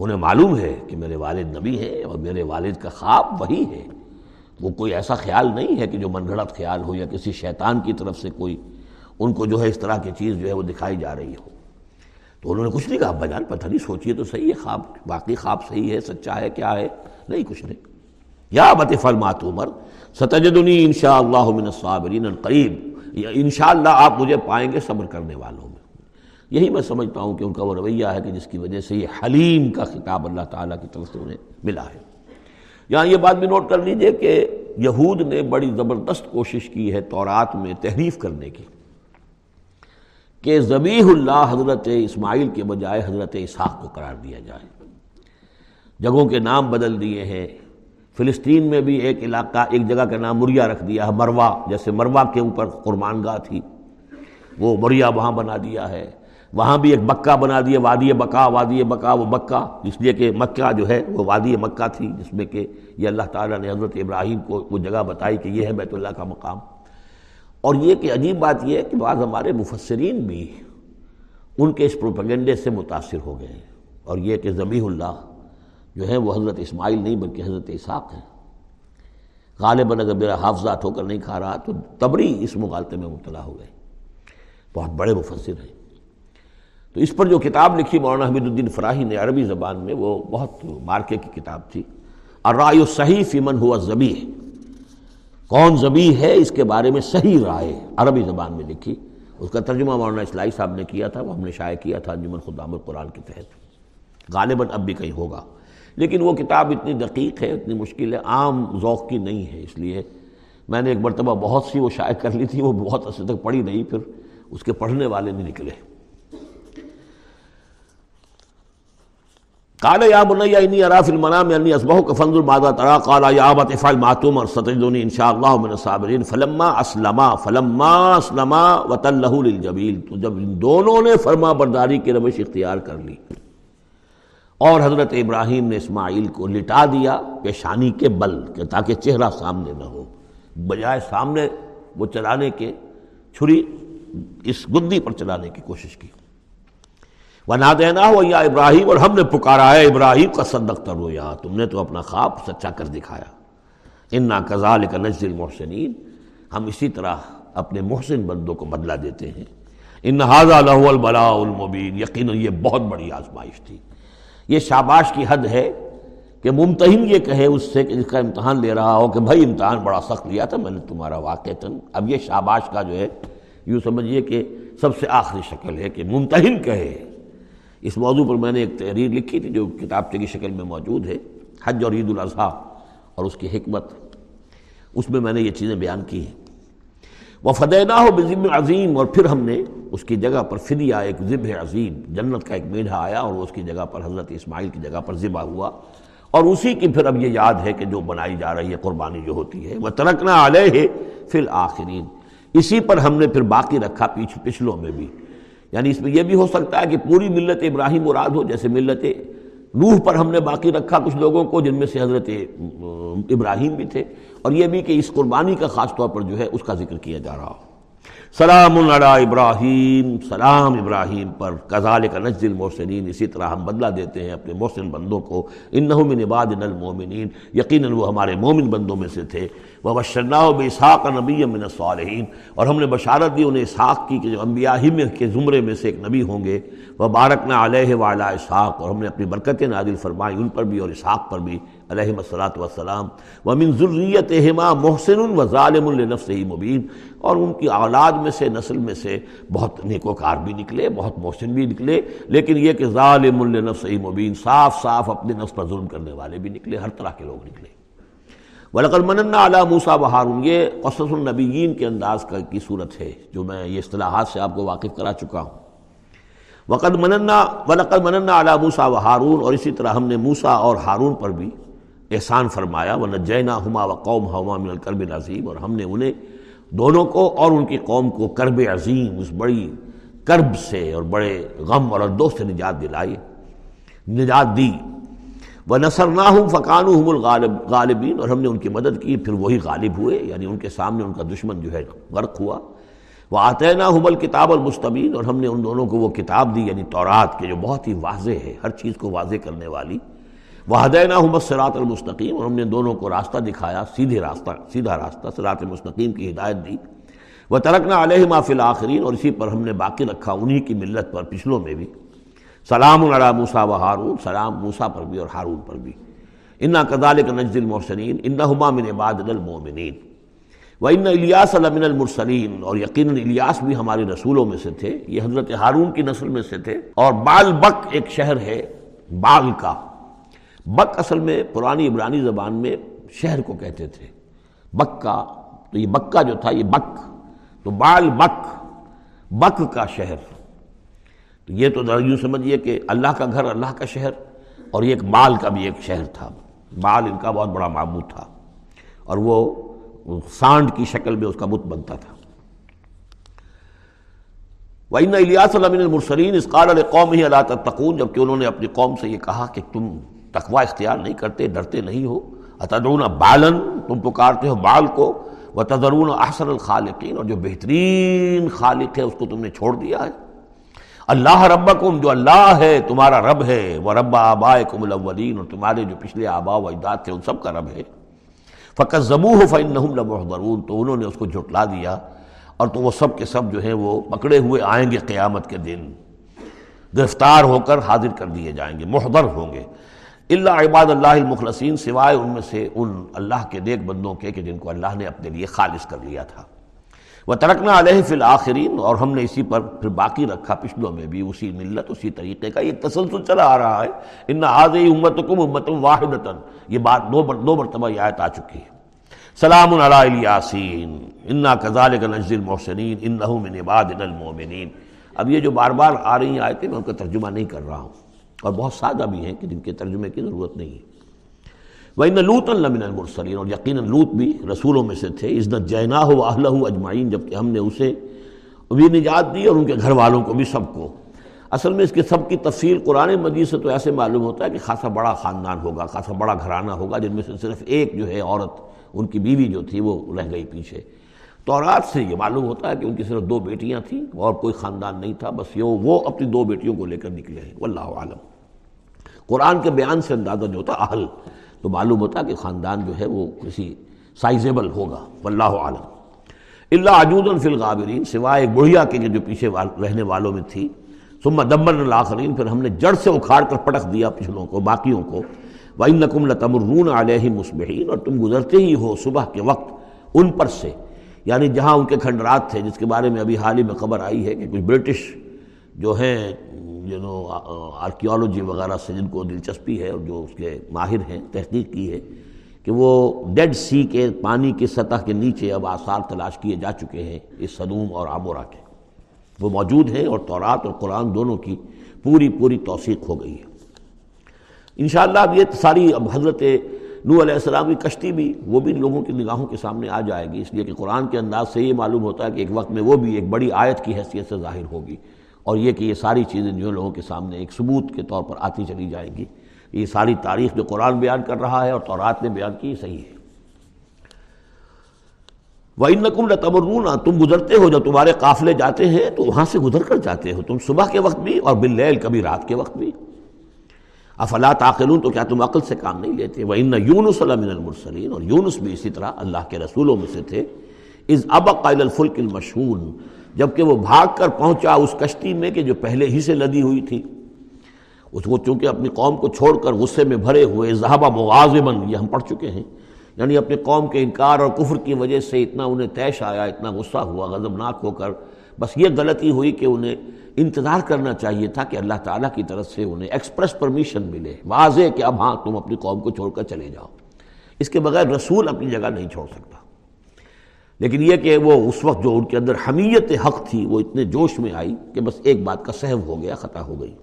انہیں معلوم ہے کہ میرے والد نبی ہیں اور میرے والد کا خواب وہی ہے۔ وہ کوئی ایسا خیال نہیں ہے کہ جو من گھڑت خیال ہو یا کسی شیطان کی طرف سے کوئی ان کو جو ہے اس طرح کی چیز جو ہے وہ دکھائی جا رہی ہو۔ تو انہوں نے کچھ نہیں کہا ابا جان، پتہ نہیں سوچیے تو صحیح ہے، خواب باقی خواب صحیح ہے، سچا ہے، کیا ہے؟ نہیں، کچھ نہیں۔ یا بت فلمات عمر، ستجدنی ان شاء اللہ صابرین قریب ان شاء اللہ آپ مجھے پائیں گے صبر کرنے والوں میں۔ یہی میں سمجھتا ہوں کہ ان کا وہ رویہ ہے کہ جس کی وجہ سے یہ حلیم کا خطاب اللہ تعالیٰ کی طرف سے انہیں ملا ہے۔ یہاں یہ بات بھی نوٹ کر لیجیے کہ یہود نے بڑی زبردست کوشش کی ہے تورات میں تحریف کرنے کی کہ زبیح اللہ حضرت اسماعیل کے بجائے حضرت اسحاق کو قرار دیا جائے۔ جگہوں کے نام بدل دیے ہیں۔ فلسطین میں بھی ایک علاقہ، ایک جگہ کا نام مریا رکھ دیا ہے مروا جیسے مروا کے اوپر قرمان گاہ تھی۔ وہ مریا وہاں بنا دیا ہے۔ وہاں بھی ایک مکہ بنا دیا، وادی بکا وادی بکا وہ مکہ اس لیے کہ مکہ جو ہے وہ وادی مکہ تھی، جس میں کہ یہ اللہ تعالیٰ نے حضرت ابراہیم کو وہ جگہ بتائی کہ یہ ہے بیت اللہ کا مقام۔ اور یہ کہ عجیب بات یہ ہے کہ بعض ہمارے مفسرین بھی ان کے اس پروپگنڈے سے متاثر ہو گئے ہیں۔ اور یہ کہ ضبی اللہ جو ہے وہ حضرت اسماعیل نہیں، بلکہ حضرت اسحاق ہیں۔ غالباً اگر میرا حافظہ ہو کر نہیں کھا رہا تو تبری اس مغالطے میں مبتلا ہو گئے۔ بہت بڑے مفسر ہیں۔ تو اس پر جو کتاب لکھی مولانا حمید الدین فراہی نے عربی زبان میں، وہ بہت مارکے کی کتاب تھی۔ اور رائے صحیح فیمن ہوا زبی کون زبی ہے؟ اس کے بارے میں صحیح رائے عربی زبان میں لکھی۔ اس کا ترجمہ مولانا اسلائی صاحب نے کیا تھا، وہ ہم نے شائع کیا تھا انجمن خدام القرآن کے تحت۔ غالباً اب بھی کہیں ہوگا۔ لیکن وہ کتاب اتنی دقیق ہے، اتنی مشکل ہے، عام ذوق کی نہیں ہے۔ اس لیے میں نے ایک مرتبہ بہت سی وہ شائع کر لی تھی، وہ بہت عرصے تک پڑھی نہیں، پھر اس کے پڑھنے والے نہیں نکلے۔ کالا یا بنیا انی اراف المنام انی اسبہ کا فنز المادا ترا کالا یا آبت افعال ماتوم اور ستجدونی انشاءاللہ من الصابرین فلما اسلما فلما اسلما وطلہ للجبیل تو جب ان دونوں نے فرما برداری کی روش اختیار کر لی. اور حضرت ابراہیم نے اسماعیل کو لٹا دیا پیشانی کے بل کہ تاکہ چہرہ سامنے نہ ہو. بجائے سامنے وہ چلانے کے چھری اس گدی پر چلانے کی کوشش کی. وہ نہ دینا ہو یا ابراہیم اور ہم نے پکارا ہے، ابراہیم کا صدق تر ہو یا تم نے تو اپنا خواب سچا کر دکھایا۔ ان نا کزال کا نزل محسنین ہم اسی طرح اپنے محسن بندوں کو بدلا دیتے ہیں۔ ان حاضہ لہ البلاء المبین یقیناً یہ بہت بڑی آزمائش تھی۔ یہ شاباش کی حد ہے کہ ممتحن یہ کہے اس سے کہ جس کا امتحان لے رہا ہو کہ بھائی امتحان بڑا سخت لیا تھا، میں نے تمہارا واقع اب یہ شاباش کا جو ہے، یوں سمجھیے کہ سب سے آخری شکل ہے کہ ممتحن کہے۔ اس موضوع پر میں نے ایک تحریر لکھی تھی جو کتابچے کی شکل میں موجود ہے، حج اور عید الاضحیٰ اور اس کی حکمت۔ اس میں میں نے یہ چیزیں بیان کی ہیں۔ وہ فدینہ ہو بزم عظیم اور پھر ہم نے اس کی جگہ پر فدیہ، ایک ذب عظیم، جنت کا ایک میڈھا آیا اور اس کی جگہ پر حضرت اسماعیل کی جگہ پر ذبح ہوا۔ اور اسی کی پھر اب یہ یاد ہے کہ جو بنائی جا رہی ہے، قربانی جو ہوتی ہے وہ ترکنا علیہ ہے فی الآخرین اسی پر ہم نے پھر باقی رکھا پیچھ، پچھلوں میں بھی۔ یعنی اس میں یہ بھی ہو سکتا ہے کہ پوری ملت ابراہیم مراد ہو جیسے ملت نوح پر ہم نے باقی رکھا کچھ لوگوں کو جن میں سے حضرت ابراہیم بھی تھے، اور یہ بھی کہ اس قربانی کا خاص طور پر جو ہے اس کا ذکر کیا جا رہا ہو۔ سلام علی ابراہیم، سلام ابراہیم پر کزال کا نجز المحسنین، اسی طرح ہم بدلہ دیتے ہیں اپنے محسن بندوں کو، انہو من عباد المومنین یقیناً وہ ہمارے مومن بندوں میں سے تھے۔ وہ بشرناہ بے اسحاق نبی من الصالحین اور ہم نے بشارت دی انہیں اسحاق کی کہ جو انبیاء ہی میں کے زمرے میں سے ایک نبی ہوں گے۔ وہ بارکنا علیہ وعلا اسحاق اور ہم نے اپنی برکت نادل فرمائی ان پر بھی اور اسحاق پر بھی علیہ السلاۃ وسلام ومن ضروریت ہما محسن و ظالم النفس مبین اور ان کی اولاد میں سے نسل میں سے بہت نیکوکار بھی نکلے، بہت محسن بھی نکلے۔ لیکن یہ کہ ظالم النفس مبین صاف صاف اپنے نفس پر ظلم کرنے والے بھی نکلے، ہر طرح کے لوگ نکلے۔ ولقل مننا علی موسا بہارون یہ قصص النبیین کے انداز کا کی صورت ہے جو میں یہ اصطلاحات سے آپ کو واقف کرا چکا ہوں۔ وقد مننا ولقل مننا علی موسا و ہارون اور اسی طرح ہم نے موسا اور ہارون پر بھی احسان فرمایا۔ وہ نجینا ہما و قوم ہما من الکرب عظیم اور ہم نے انہیں دونوں کو اور ان کی قوم کو کرب عظیم، اس بڑی کرب سے اور بڑے غم اور اردو سے نجات دلائی، نجات دی۔ وہ نثر نہ ہوں فقان الغالب، غالبین اور ہم نے ان کی مدد کی، پھر وہی غالب ہوئے یعنی ان کے سامنے ان کا دشمن جو ہے غرق ہوا۔ وہ آتے نہ حمل کتاب المستبین اور ہم نے ان دونوں کو وہ کتاب دی یعنی تورات کے، جو بہت ہی واضح ہے، ہر چیز کو واضح کرنے والی۔ وہ ہدینہ حمد سرات المستقیم اور ہم نے دونوں کو راستہ دکھایا، سیدھے راستہ، سیدھا راستہ سرات المستقیم کی ہدایت دی۔ وہ ترکنا علیہ معاف الآخرین اور اسی پر ہم نے باقی رکھا، انہی کی ملت پر، پچھلوں میں بھی۔ سلام العلیٰ موسا و ہارون سلام موسا پر بھی اور ہارون پر بھی۔ انا کدال کا نجد المحسنین انہما من عباد المومنین و ان الیاس المن المرسلین، اور یقیناً الیاس بھی ہمارے رسولوں میں سے تھے، یہ حضرت ہارون کی نسل میں سے تھے۔ اور بال بک ایک شہر ہے، بال کا۔ بک اصل میں پرانی عبرانی زبان میں شہر کو کہتے تھے۔ بکا تو یہ بکا جو تھا، یہ بک۔ تو بال بک بک کا شہر۔ تو یہ تو یوں سمجھیے کہ اللہ کا گھر اللہ کا شہر اور یہ ایک بال کا بھی ایک شہر تھا۔ بال ان کا بہت بڑا معبود تھا اور وہ سانڈ کی شکل میں اس کا بت بنتا تھا۔ وَإِنَّ إِلْيَاسَ لَمِنَ الْمُرْسَلِينَ إِذْ قَالَ لِقَوْمِهِ أَلَا تَتَّقُونَ جبکہ انہوں نے اپنی قوم سے یہ کہا کہ تم تقوی اختیار نہیں کرتے، ڈرتے نہیں ہو۔ اتدرون بالن تم پکارتے ہو بال کو۔ و تدرون احسن الخالقین اور جو بہترین خالق ہے اس کو تم نے چھوڑ دیا ہے۔ اللہ ربکم، جو اللہ ہے، تمہارا رب ہے وہ رب آبائکم الاولین، اور تمہارے جو پچھلے آبا و اجداد تھے، ان سب کا رب ہے۔ فقط زبو ہو فنحم تو انہوں نے اس کو جھٹلا دیا، اور تو وہ سب کے سب جو ہیں، وہ پکڑے ہوئے آئیں گے قیامت کے دن۔ گرفتار ہو کر حاضر کر دیے جائیں گے، محضر ہوں گے۔ اللہ عباد اللہ المخلصین، سوائے ان میں سے ان اللہ کے نیک بندوں کے، کہ جن کو اللہ نے اپنے لیے خالص کر لیا تھا۔ وہ ترکنا علیہ فی الآخرین اور ہم نے اسی پر پھر باقی رکھا، پچھلوں میں بھی اسی ملت، اسی طریقے کا یہ تسلسل چلا آ رہا ہے۔ ان آز امت کم امت واحد یہ بات دو دو مرتبہ یہ آیت آ چکی ہے۔ سلام علی یاسین انا کزال کا نزل المحسنین ان من عباد المومنین اب اور بھی یقیناً لوت بھی رسولوں میں سے تھے عزت جینا ہو اجمعین جبکہ ہم نے اسے بھی نجات دی اور ان کے گھر والوں کو بھی سب کو۔ اصل میں اس کے سب کی تفصیل قرآن مجید سے تو ایسے معلوم ہوتا ہے کہ خاصا بڑا خاندان ہوگا، خاصا بڑا گھرانہ ہوگا، جن میں سے صرف ایک جو ہے عورت، ان کی بیوی جو تھی وہ رہ گئی پیچھے۔ تورات سے یہ معلوم ہوتا ہے کہ ان کی صرف دو بیٹیاں تھیں، اور کوئی خاندان نہیں تھا، بس یہ وہ اپنی دو بیٹیوں کو لے کر نکلے ہیں۔ واللہ عالم قرآن کے بیان سے اندازہ جو ہوتا اہل۔ تو معلوم ہوتا کہ خاندان جو ہے وہ کسی سائزیبل ہوگا، واللہ عالم اللہ عجود الفی الغابرین، سوائے ایک بڑھیا کے جو پیچھے رہنے والوں میں تھی۔ ثم دمر الآخرین پھر ہم نے جڑ سے اکھاڑ کر پٹک دیا پچھلوں کو، باقیوں کو۔ وَإِنَّكُمْ لَتَمُرُّونَ عَلَيْهِ مُصْبِحِينَ، اور تم گزرتے ہی ہو صبح کے وقت ان پر سے۔ یعنی جہاں ان کے کھنڈرات تھے، جس کے بارے میں ابھی حال ہی میں خبر آئی ہے کہ کچھ برٹش جو ہیں جو آرکیولوجی وغیرہ سے جن کو دلچسپی ہے اور جو اس کے ماہر ہیں، تحقیق کی ہے کہ وہ ڈیڈ سی کے پانی کی سطح کے نیچے اب آثار تلاش کیے جا چکے ہیں اس صدوم اور آمورا کے۔ وہ موجود ہیں اور تورات اور قرآن دونوں کی پوری پوری توثیق ہو گئی ہے۔ انشاءاللہ اب یہ ساری اب حضرت نو علیہ السلام کی کشتی بھی، وہ بھی لوگوں کی نگاہوں کے سامنے آ جائے گی۔ اس لیے کہ قرآن کے انداز سے یہ معلوم ہوتا ہے کہ ایک وقت میں وہ بھی ایک بڑی آیت کی حیثیت سے ظاہر ہوگی۔ اور یہ کہ یہ ساری چیزیں جو لوگوں کے سامنے ایک ثبوت کے طور پر آتی چلی جائیں گی، یہ ساری تاریخ جو قرآن بیان کر رہا ہے اور تورات نے بیان کی صحیح ہے۔ وَإِنَّكُمْ لَتَمُرُّونَ، تم گزرتے ہو، جب تمہارے قافلے جاتے ہیں، تو وہاں سے گزر کر جاتے ہو، تم صبح کے وقت بھی اور باللیل کبھی رات کے وقت بھی۔ افلا تعقلون، تو کیا تم عقل سے کام نہیں لیتے؟ وہ ان یونس من المرسلین، اور یونس بھی اسی طرح اللہ کے رسولوں میں سے تھے۔ از ابق الفلک المشہون جبکہ وہ بھاگ کر پہنچا اس کشتی میں کہ جو پہلے ہی سے لدی ہوئی تھی۔ اس کو چونکہ اپنی قوم کو چھوڑ کر غصے میں بھرے ہوئے ذہبہ مغازمن یہ ہم پڑھ چکے ہیں۔ یعنی اپنے قوم کے انکار اور کفر کی وجہ سے اتنا انہیں تیش آیا، اتنا غصہ ہوا، غضبناک ہو کر۔ بس یہ غلطی ہوئی کہ انہیں انتظار کرنا چاہیے تھا کہ اللہ تعالیٰ کی طرف سے انہیں ایکسپریس پرمیشن ملے۔ واضح کہ اب ہاں تم اپنی قوم کو چھوڑ کر چلے جاؤ۔ اس کے بغیر رسول اپنی جگہ نہیں چھوڑ سکتا۔ لیکن یہ کہ وہ اس وقت جو ان کے اندر حمیت حق تھی، وہ اتنے جوش میں آئی کہ بس ایک بات کا سہو ہو گیا، خطا ہو گئی۔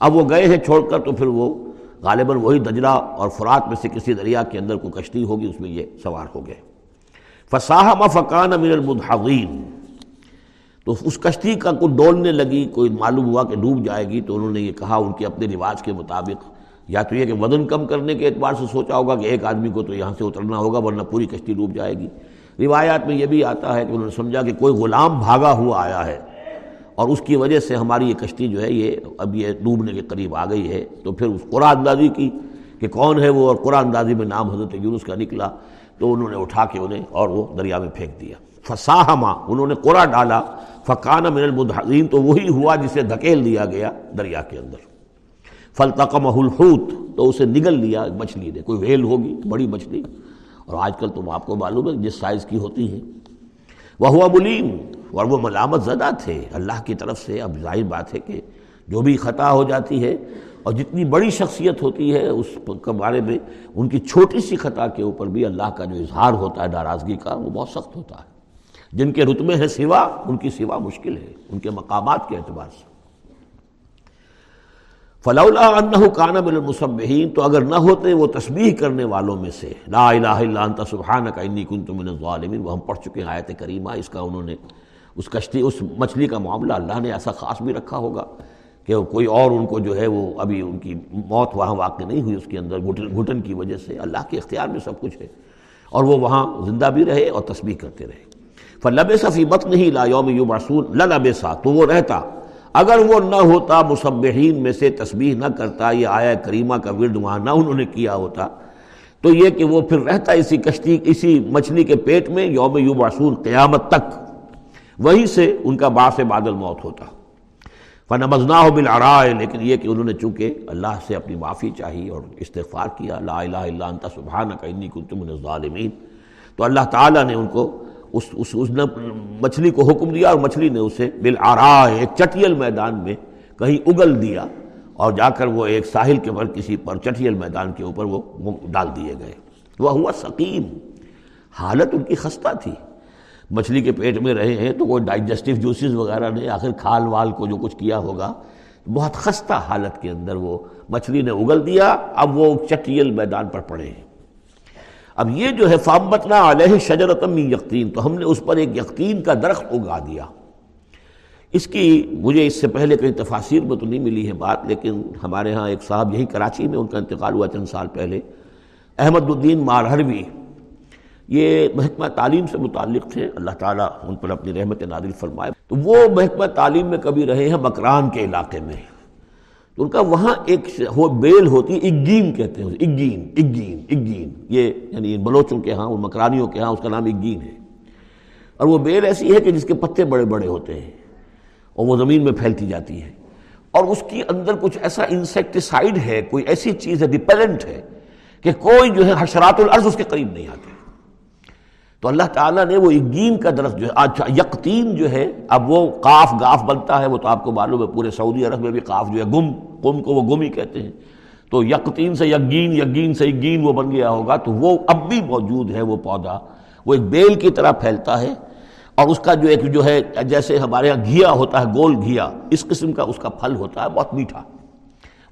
اب وہ گئے ہیں چھوڑ کر تو پھر وہ غالباً وہی دجرا اور فرات میں سے کسی دریا کے اندر کوئی کشتی ہوگی، اس میں یہ سوار ہو گئے۔ فصاحم فقان امیر المدحین تو اس کشتی کا کوئی ڈولنے لگی، کوئی معلوم ہوا کہ ڈوب جائے گی، تو انہوں نے یہ کہا ان کے اپنے رواج کے مطابق، یا تو یہ کہ وزن کم کرنے کے اعتبار سے سوچا ہوگا کہ ایک آدمی کو تو یہاں سے اترنا ہوگا، ورنہ پوری کشتی ڈوب جائے گی۔ روایات میں یہ بھی آتا ہے کہ انہوں نے سمجھا کہ کوئی غلام بھاگا ہوا آیا ہے اور اس کی وجہ سے ہماری یہ کشتی جو ہے یہ اب یہ ڈوبنے کے قریب آ گئی ہے۔ تو پھر اس قرآن اندازی کی کہ کون ہے وہ اور قرآن اندازی میں نام حضرت یونس کا نکلا، تو انہوں نے اٹھا کے انہیں اور وہ دریا میں پھینک دیا۔ فساہما انہوں نے قرآ ڈالا فقان من المدحین تو وہی ہوا جسے دھکیل دیا گیا دریا کے اندر۔ فلتقم الحوت، تو اسے نگل لیا مچھلی نے، کوئی ویل ہوگی، بڑی مچھلی۔ اور آج کل تم آپ کو معلوم ہے جس سائز کی ہوتی ہے وہ ہوا ملیم، اور وہ ملامت زدہ تھے۔ اللہ کی طرف سے اب ظاہر بات ہے کہ جو بھی خطا ہو جاتی ہے اور جتنی بڑی شخصیت ہوتی ہے، اس کے بارے میں ان کی چھوٹی سی خطا کے اوپر بھی اللہ کا جو اظہار ہوتا ہے، ناراضگی کا، وہ بہت سخت ہوتا ہے۔ جن کے رتبے ہیں سوا، ان کی سوا مشکل ہے۔ ان کے مقامات کے اعتبار سے۔ فلولا انہ کان من المصبحین، تو اگر نہ ہوتے وہ تسبیح کرنے والوں میں سے۔ لا الہ الا انت، سبحانک، انی کنت من الظالمین۔ وہ ہم پڑھ چکے ہیں آیت کریمہ، اس کا انہوں نے، اس کشتی، اس مچھلی کا معاملہ اللہ نے ایسا خاص بھی رکھا ہوگا کہ کوئی اور ان کو جو ہے وہ ابھی ان کی موت وہاں واقع نہیں ہوئی، اس کے اندر گھٹن کی وجہ سے اللہ کے اختیار میں سب کچھ ہے۔ اور وہ وہاں زندہ بھی رہے اور تسبیح کرتے رہے۔ فلب صفی بت نہیں لا یوم یو معصول لب سا تو وہ رہتا۔ اگر وہ نہ ہوتا مصبحین میں سے تسبیح نہ کرتا، یہ آیا کریمہ کا ورد وہاں نہ انہوں نے کیا ہوتا، تو یہ کہ وہ پھر رہتا اسی کشتی، اسی مچھلی کے پیٹ میں یوم یو معصول قیامت تک۔ وہیں سے ان کا باس بادل موت ہوتا۔ فن مزنا ہو بالآرائے لیکن یہ کہ انہوں نے چونکہ اللہ سے اپنی معافی چاہی اور استغفار کیا، لا الہ الا انت، سبحانک، انی کنت من الظالمین۔ تو اللہ تعالیٰ نے ان کو اس اس اس نے مچھلی کو حکم دیا اور مچھلی نے اسے بالآرا ایک چٹیل میدان میں کہیں اگل دیا اور جا کر وہ ایک ساحل کے پر کسی پر چٹیل میدان کے اوپر وہ ڈال دیے گئے۔ وہ ہوا سقیم۔ حالت ان کی خستہ تھی۔ مچھلی کے پیٹ میں رہے ہیں تو کوئی ڈائجسٹو جوسز وغیرہ نے آخر کھال وال کو جو کچھ کیا ہوگا، بہت خستہ حالت کے اندر وہ مچھلی نے اگل دیا۔ اب وہ چٹیل میدان پر پڑے ہیں۔ اب یہ جو ہے فامبتنا علیہ شجرتم یقین تو ہم نے اس پر ایک یقین کا درخت اگا دیا۔ اس کی مجھے اس سے پہلے کہیں تفاصیر میں تو نہیں ملی ہے بات، لیکن ہمارے ہاں ایک صاحب یہی کراچی میں ان کا انتقال ہوا چند سال پہلے۔ احمد الدین مارہروی یہ محکمہ تعلیم سے متعلق تھے۔ اللہ تعالیٰ ان پر اپنی رحمت نادل فرمائے۔ تو وہ محکمہ تعلیم میں کبھی رہے ہیں مکران کے علاقے میں۔ ان کا وہاں ایک بیل ہوتی ہے اگین کہتے ہیں اگین اگین اگین یہ یعنی بلوچوں کے ہاں اور مکرانیوں کے ہاں اس کا نام اگین ہے۔ اور وہ بیل ایسی ہے کہ جس کے پتے بڑے بڑے ہوتے ہیں اور وہ زمین میں پھیلتی جاتی ہے اور اس کی اندر کچھ ایسا انسیکٹیسائڈ ہے، کوئی ایسی چیز ہے ریپیلنٹ ہے کہ کوئی جو ہے حشرات الارض اس کے قریب نہیں آتے۔ تو اللہ تعالیٰ نے وہ اگین کا درخت جو ہے اچھا یقین جو ہے، اب وہ قاف گاف بنتا ہے، وہ تو آپ کو معلوم ہے، پورے سعودی عرب میں بھی قاف جو ہے گم۔ قم کو وہ گم ہی کہتے ہیں۔ تو یقین سے یقین یقین سے یقین وہ بن گیا ہوگا تو وہ اب بھی موجود ہے وہ پودا۔ وہ ایک بیل کی طرح پھیلتا ہے اور اس کا جو ایک جو ہے جیسے ہمارے یہاں گھیا ہوتا ہے، گول گھیا، اس قسم کا اس کا پھل ہوتا ہے، بہت میٹھا۔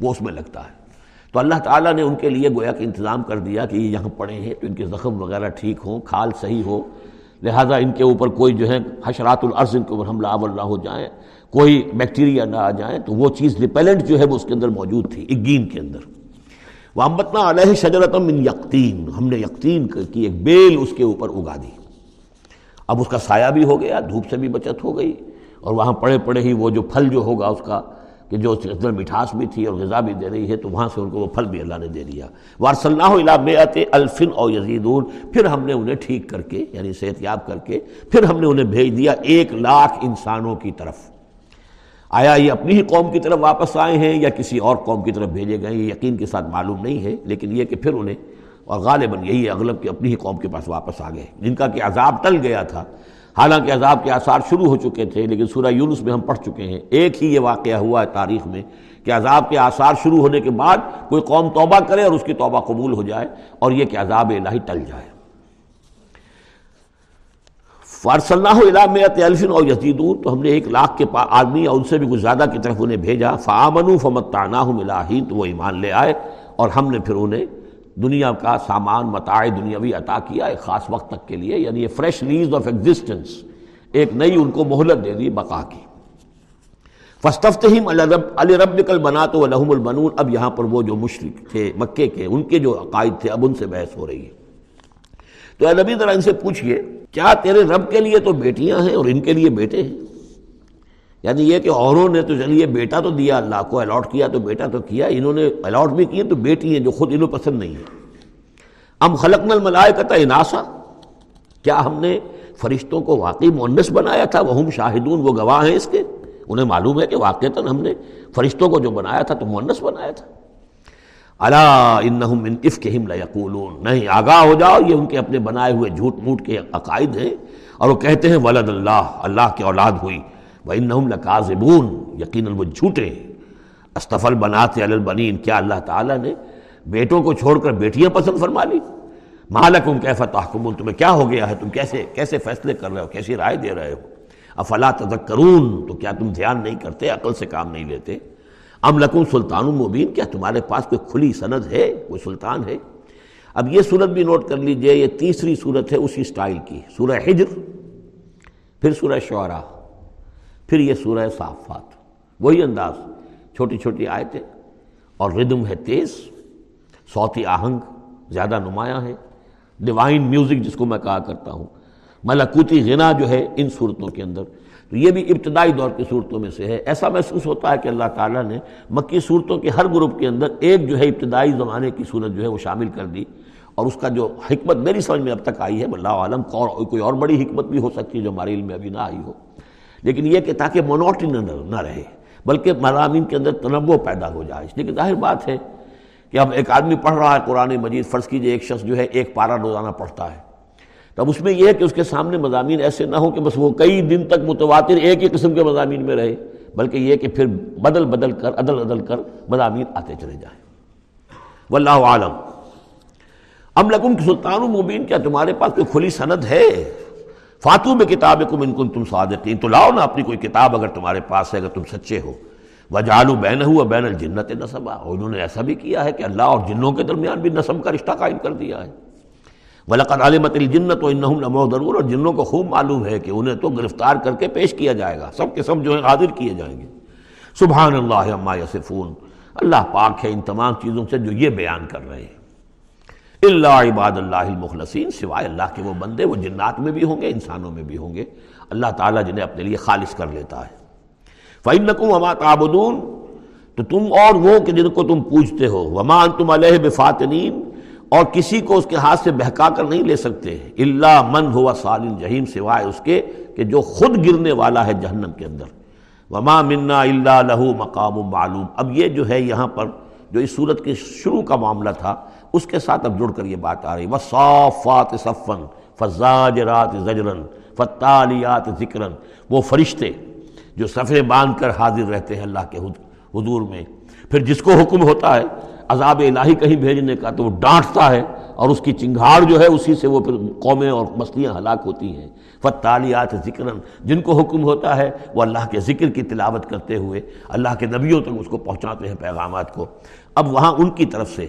وہ اس میں لگتا ہے۔ تو اللہ تعالیٰ نے ان کے لیے گویا کہ انتظام کر دیا کہ یہ یہاں پڑے ہیں تو ان کے زخم وغیرہ ٹھیک ہوں، کھال صحیح ہو۔ لہٰذا ان کے اوپر کوئی جو ہے حشرات الارض ان کے اوپر حملہ آور نہ ہو جائیں کوئی بیکٹیریا نہ آ جائیں تو وہ چیز ریپیلنٹ جو ہے وہ اس کے اندر موجود تھی، اگین کے اندر۔ وہ امبتنا علیہ شجرتم من یقین ہم نے یقین کی ایک بیل اس کے اوپر اگا دی۔ اب اس کا سایہ بھی ہو گیا، دھوپ سے بھی بچت ہو گئی، اور وہاں پڑے پڑے ہی وہ جو پھل جو ہوگا اس کا کہ جو اندر مٹھاس بھی تھی اور غذا بھی دے رہی ہے تو وہاں سے ان کو وہ پھل بھی اللہ نے دے دیا۔ وارس اللہ علا میت الفن اور یزیدون۔ پھر ہم نے انہیں ٹھیک کر کے یعنی صحت یاب کر کے، پھر ہم نے انہیں بھیج دیا ایک لاکھ انسانوں کی طرف۔ آیا یہ اپنی ہی قوم کی طرف واپس آئے ہیں یا کسی اور قوم کی طرف بھیجے گئے یہ یقین کے ساتھ معلوم نہیں ہے، لیکن یہ کہ پھر انہیں، اور غالباً یہی ہے، اغلب کہ اپنی ہی قوم کے پاس واپس آ گئے۔ جن کا کہ عذاب ٹل گیا تھا۔ حالانکہ عذاب کے آثار شروع ہو چکے تھے، لیکن سورہ یونس میں ہم پڑھ چکے ہیں۔ ایک ہی یہ واقعہ ہوا ہے تاریخ میں کہ عذاب کے آثار شروع ہونے کے بعد کوئی قوم توبہ کرے اور اس کی توبہ قبول ہو جائے اور یہ کہ عذاب الہی ٹل جائے۔ فارس اللہ میت الفن اور یزیدون، تو ہم نے ایک لاکھ کے آدمی اور ان سے بھی کچھ زیادہ کی طرف انہیں بھیجا۔ فامن فمت ملاحین تو وہ ایمان لے آئے اور ہم نے پھر انہیں دنیا کا سامان، متاع دنیاوی عطا کیا ایک خاص وقت تک کے لیے یعنی یہ فریش لیز آف ایگزسٹنس ایک نئی ان کو مہلت دے دی، بقا کی۔ فستفتہم علی رب نکل بنا تو الحم البنون۔ اب یہاں پر وہ جو مشرق تھے، مکے کے، ان کے جو عقائد تھے، اب ان سے بحث ہو رہی ہے۔ تو اے نبی ذرا ان سے پوچھئے، کیا تیرے رب کے لیے تو بیٹیاں ہیں اور ان کے لیے بیٹے ہیں؟ یعنی یہ کہ اوروں نے تو چلیے بیٹا تو دیا اللہ کو الاٹ کیا تو بیٹا تو کیا، انہوں نے الاٹ بھی کیے تو بیٹی ہیں جو خود انہوں پسند نہیں ہے ام خلق نل ملائے اناسا، کیا ہم نے فرشتوں کو واقعی مونس بنایا تھا؟ وہ ہم شاہدون، وہ گواہ ہیں اس کے۔ انہیں معلوم ہے کہ واقعتاً ہم نے فرشتوں کو جو بنایا تھا تو مونس بنایا تھا۔ اللہ انہم من افکہم لیقولون، نہیں، آگاہ ہو جاؤ، یہ ان کے اپنے بنائے ہوئے جھوٹ موٹ کے عقائد ہیں۔ اور وہ کہتے ہیں، ولد اللہ اللہ کی اولاد ہوئی۔ وَإِنَّهُمْ لَكَاذِبُونَ، یقیناً وہ جھوٹے استفل بنات البنین، کیا اللہ تعالیٰ نے بیٹوں کو چھوڑ کر بیٹیاں پسند فرما لی مالکم کیف تحکمون تمہیں کیا ہو گیا ہے؟ تم کیسے کیسے فیصلے کر رہے ہو؟ کیسی رائے دے رہے ہو؟ افلا تذکرون تو کیا تم دھیان نہیں کرتے، عقل سے کام نہیں لیتے؟ ام لکم سلطان مبین، کیا تمہارے پاس کوئی کھلی سند ہے؟ کوئی سلطان ہے؟ اب یہ صورت بھی نوٹ کر لیجیے، یہ تیسری صورت ہے اسی سٹائل کی، سورہ حجر، پھر سورہ شعراء۔ پھر یہ سورہ صافات، وہی انداز، چھوٹی چھوٹی آیتیں۔ اور ردم ہے تیز، صوتی آہنگ زیادہ نمایاں ہے۔ ڈیوائن میوزک جس کو میں کہا کرتا ہوں۔ ملکوتی غنا جو ہے ان صورتوں کے اندر۔ تو یہ بھی ابتدائی دور کی صورتوں میں سے ہے۔ ایسا محسوس ہوتا ہے کہ اللہ تعالیٰ نے مکی صورتوں کے ہر گروپ کے اندر ایک جو ہے ابتدائی زمانے کی صورت جو ہے وہ شامل کر دی۔ اور اس کا جو حکمت میری سمجھ میں اب تک آئی ہے اللہ عالم کوئی اور بڑی حکمت بھی ہو سکتی ہے جو ہمارے علم میں ابھی نہ آئی ہو۔ لیکن یہ کہ تاکہ مونوٹی نہ رہے، بلکہ مضامین کے اندر تنوع پیدا ہو جائے۔ اس لیے کہ ظاہر بات ہے کہ اب ایک آدمی پڑھ رہا ہے قرآن مجید، فرض کیجیے ایک شخص جو ہے ایک پارا روزانہ پڑھتا ہے۔ تب اس میں یہ ہے کہ اس کے سامنے مضامین ایسے نہ ہوں کہ بس وہ کئی دن تک متواتر ایک ہی قسم کے مضامین میں رہے، بلکہ یہ کہ پھر بدل بدل کر، عدل عدل کر مضامین آتے چلے جائیں۔ واللہ عالم۔ ام لکم سلطان مبین، کیا تمہارے پاس کوئی کھلی سند ہے؟ فاتو میں کتاب کم ان کن تم صادقین۔ تو لاؤ نا اپنی کوئی کتاب اگر تمہارے پاس ہے، اگر تم سچے ہو۔ وجالو بین ہوا بین الجنت نصبہ انہوں نے ایسا بھی کیا ہے کہ اللہ اور جنوں کے درمیان بھی نصب کا رشتہ قائم کر دیا ہے۔ ولقد علمت الجنت و انہم لمحضرون اور جنوں کو خوب معلوم ہے کہ انہیں تو گرفتار کر کے پیش کیا جائے گا۔ سب کے سب جو ہیں حاضر کیے جائیں گے۔ سبحان اللہ عما یصفون۔ اللہ پاک ہے ان تمام چیزوں سے جو یہ بیان کر رہے ہیں۔ اللہ عباد اللہ المخلصین، سوائے اللہ کے وہ بندے، وہ جنات میں بھی ہوں گے، انسانوں میں بھی ہوں گے۔ اللہ تعالیٰ جنہیں اپنے لیے خالص کر لیتا ہے۔ فَإِنَّكُمْ وَمَا تَعْبُدُونَ۔ تو تم اور وہ کہ جن کو تم پوچھتے ہو۔ وما انتم علیہ بفاتنین اور کسی کو اس کے ہاتھ سے بہکا کر نہیں لے سکتے۔ اللہ من ہوا سالن جہیم سوائے اس کے کہ جو خود گرنے والا ہے جہنم کے اندر۔ وما منا اللہ لہو مقام معلوم۔ اب یہ جو ہے یہاں پر جو اس صورت کے شروع کا معاملہ تھا اس کے ساتھ اب جڑ کر یہ بات آ رہی وہ صافات صفن فضاجرات زجرن فتالیات ذکرن وہ فرشتے جو صفحے باندھ کر حاضر رہتے ہیں اللہ کے حضور میں۔ پھر جس کو حکم ہوتا ہے عذاب الہی کہیں بھیجنے کا تو وہ ڈانٹتا ہے اور اس کی چنگھاڑ جو ہے اسی سے وہ پھر قومیں اور بستیاں ہلاک ہوتی ہیں۔ فتالیات ذکر جن کو حکم ہوتا ہے وہ اللہ کے ذکر کی تلاوت کرتے ہوئے اللہ کے نبیوں تک اس کو پہنچاتے ہیں پیغامات کو۔ اب وہاں ان کی طرف سے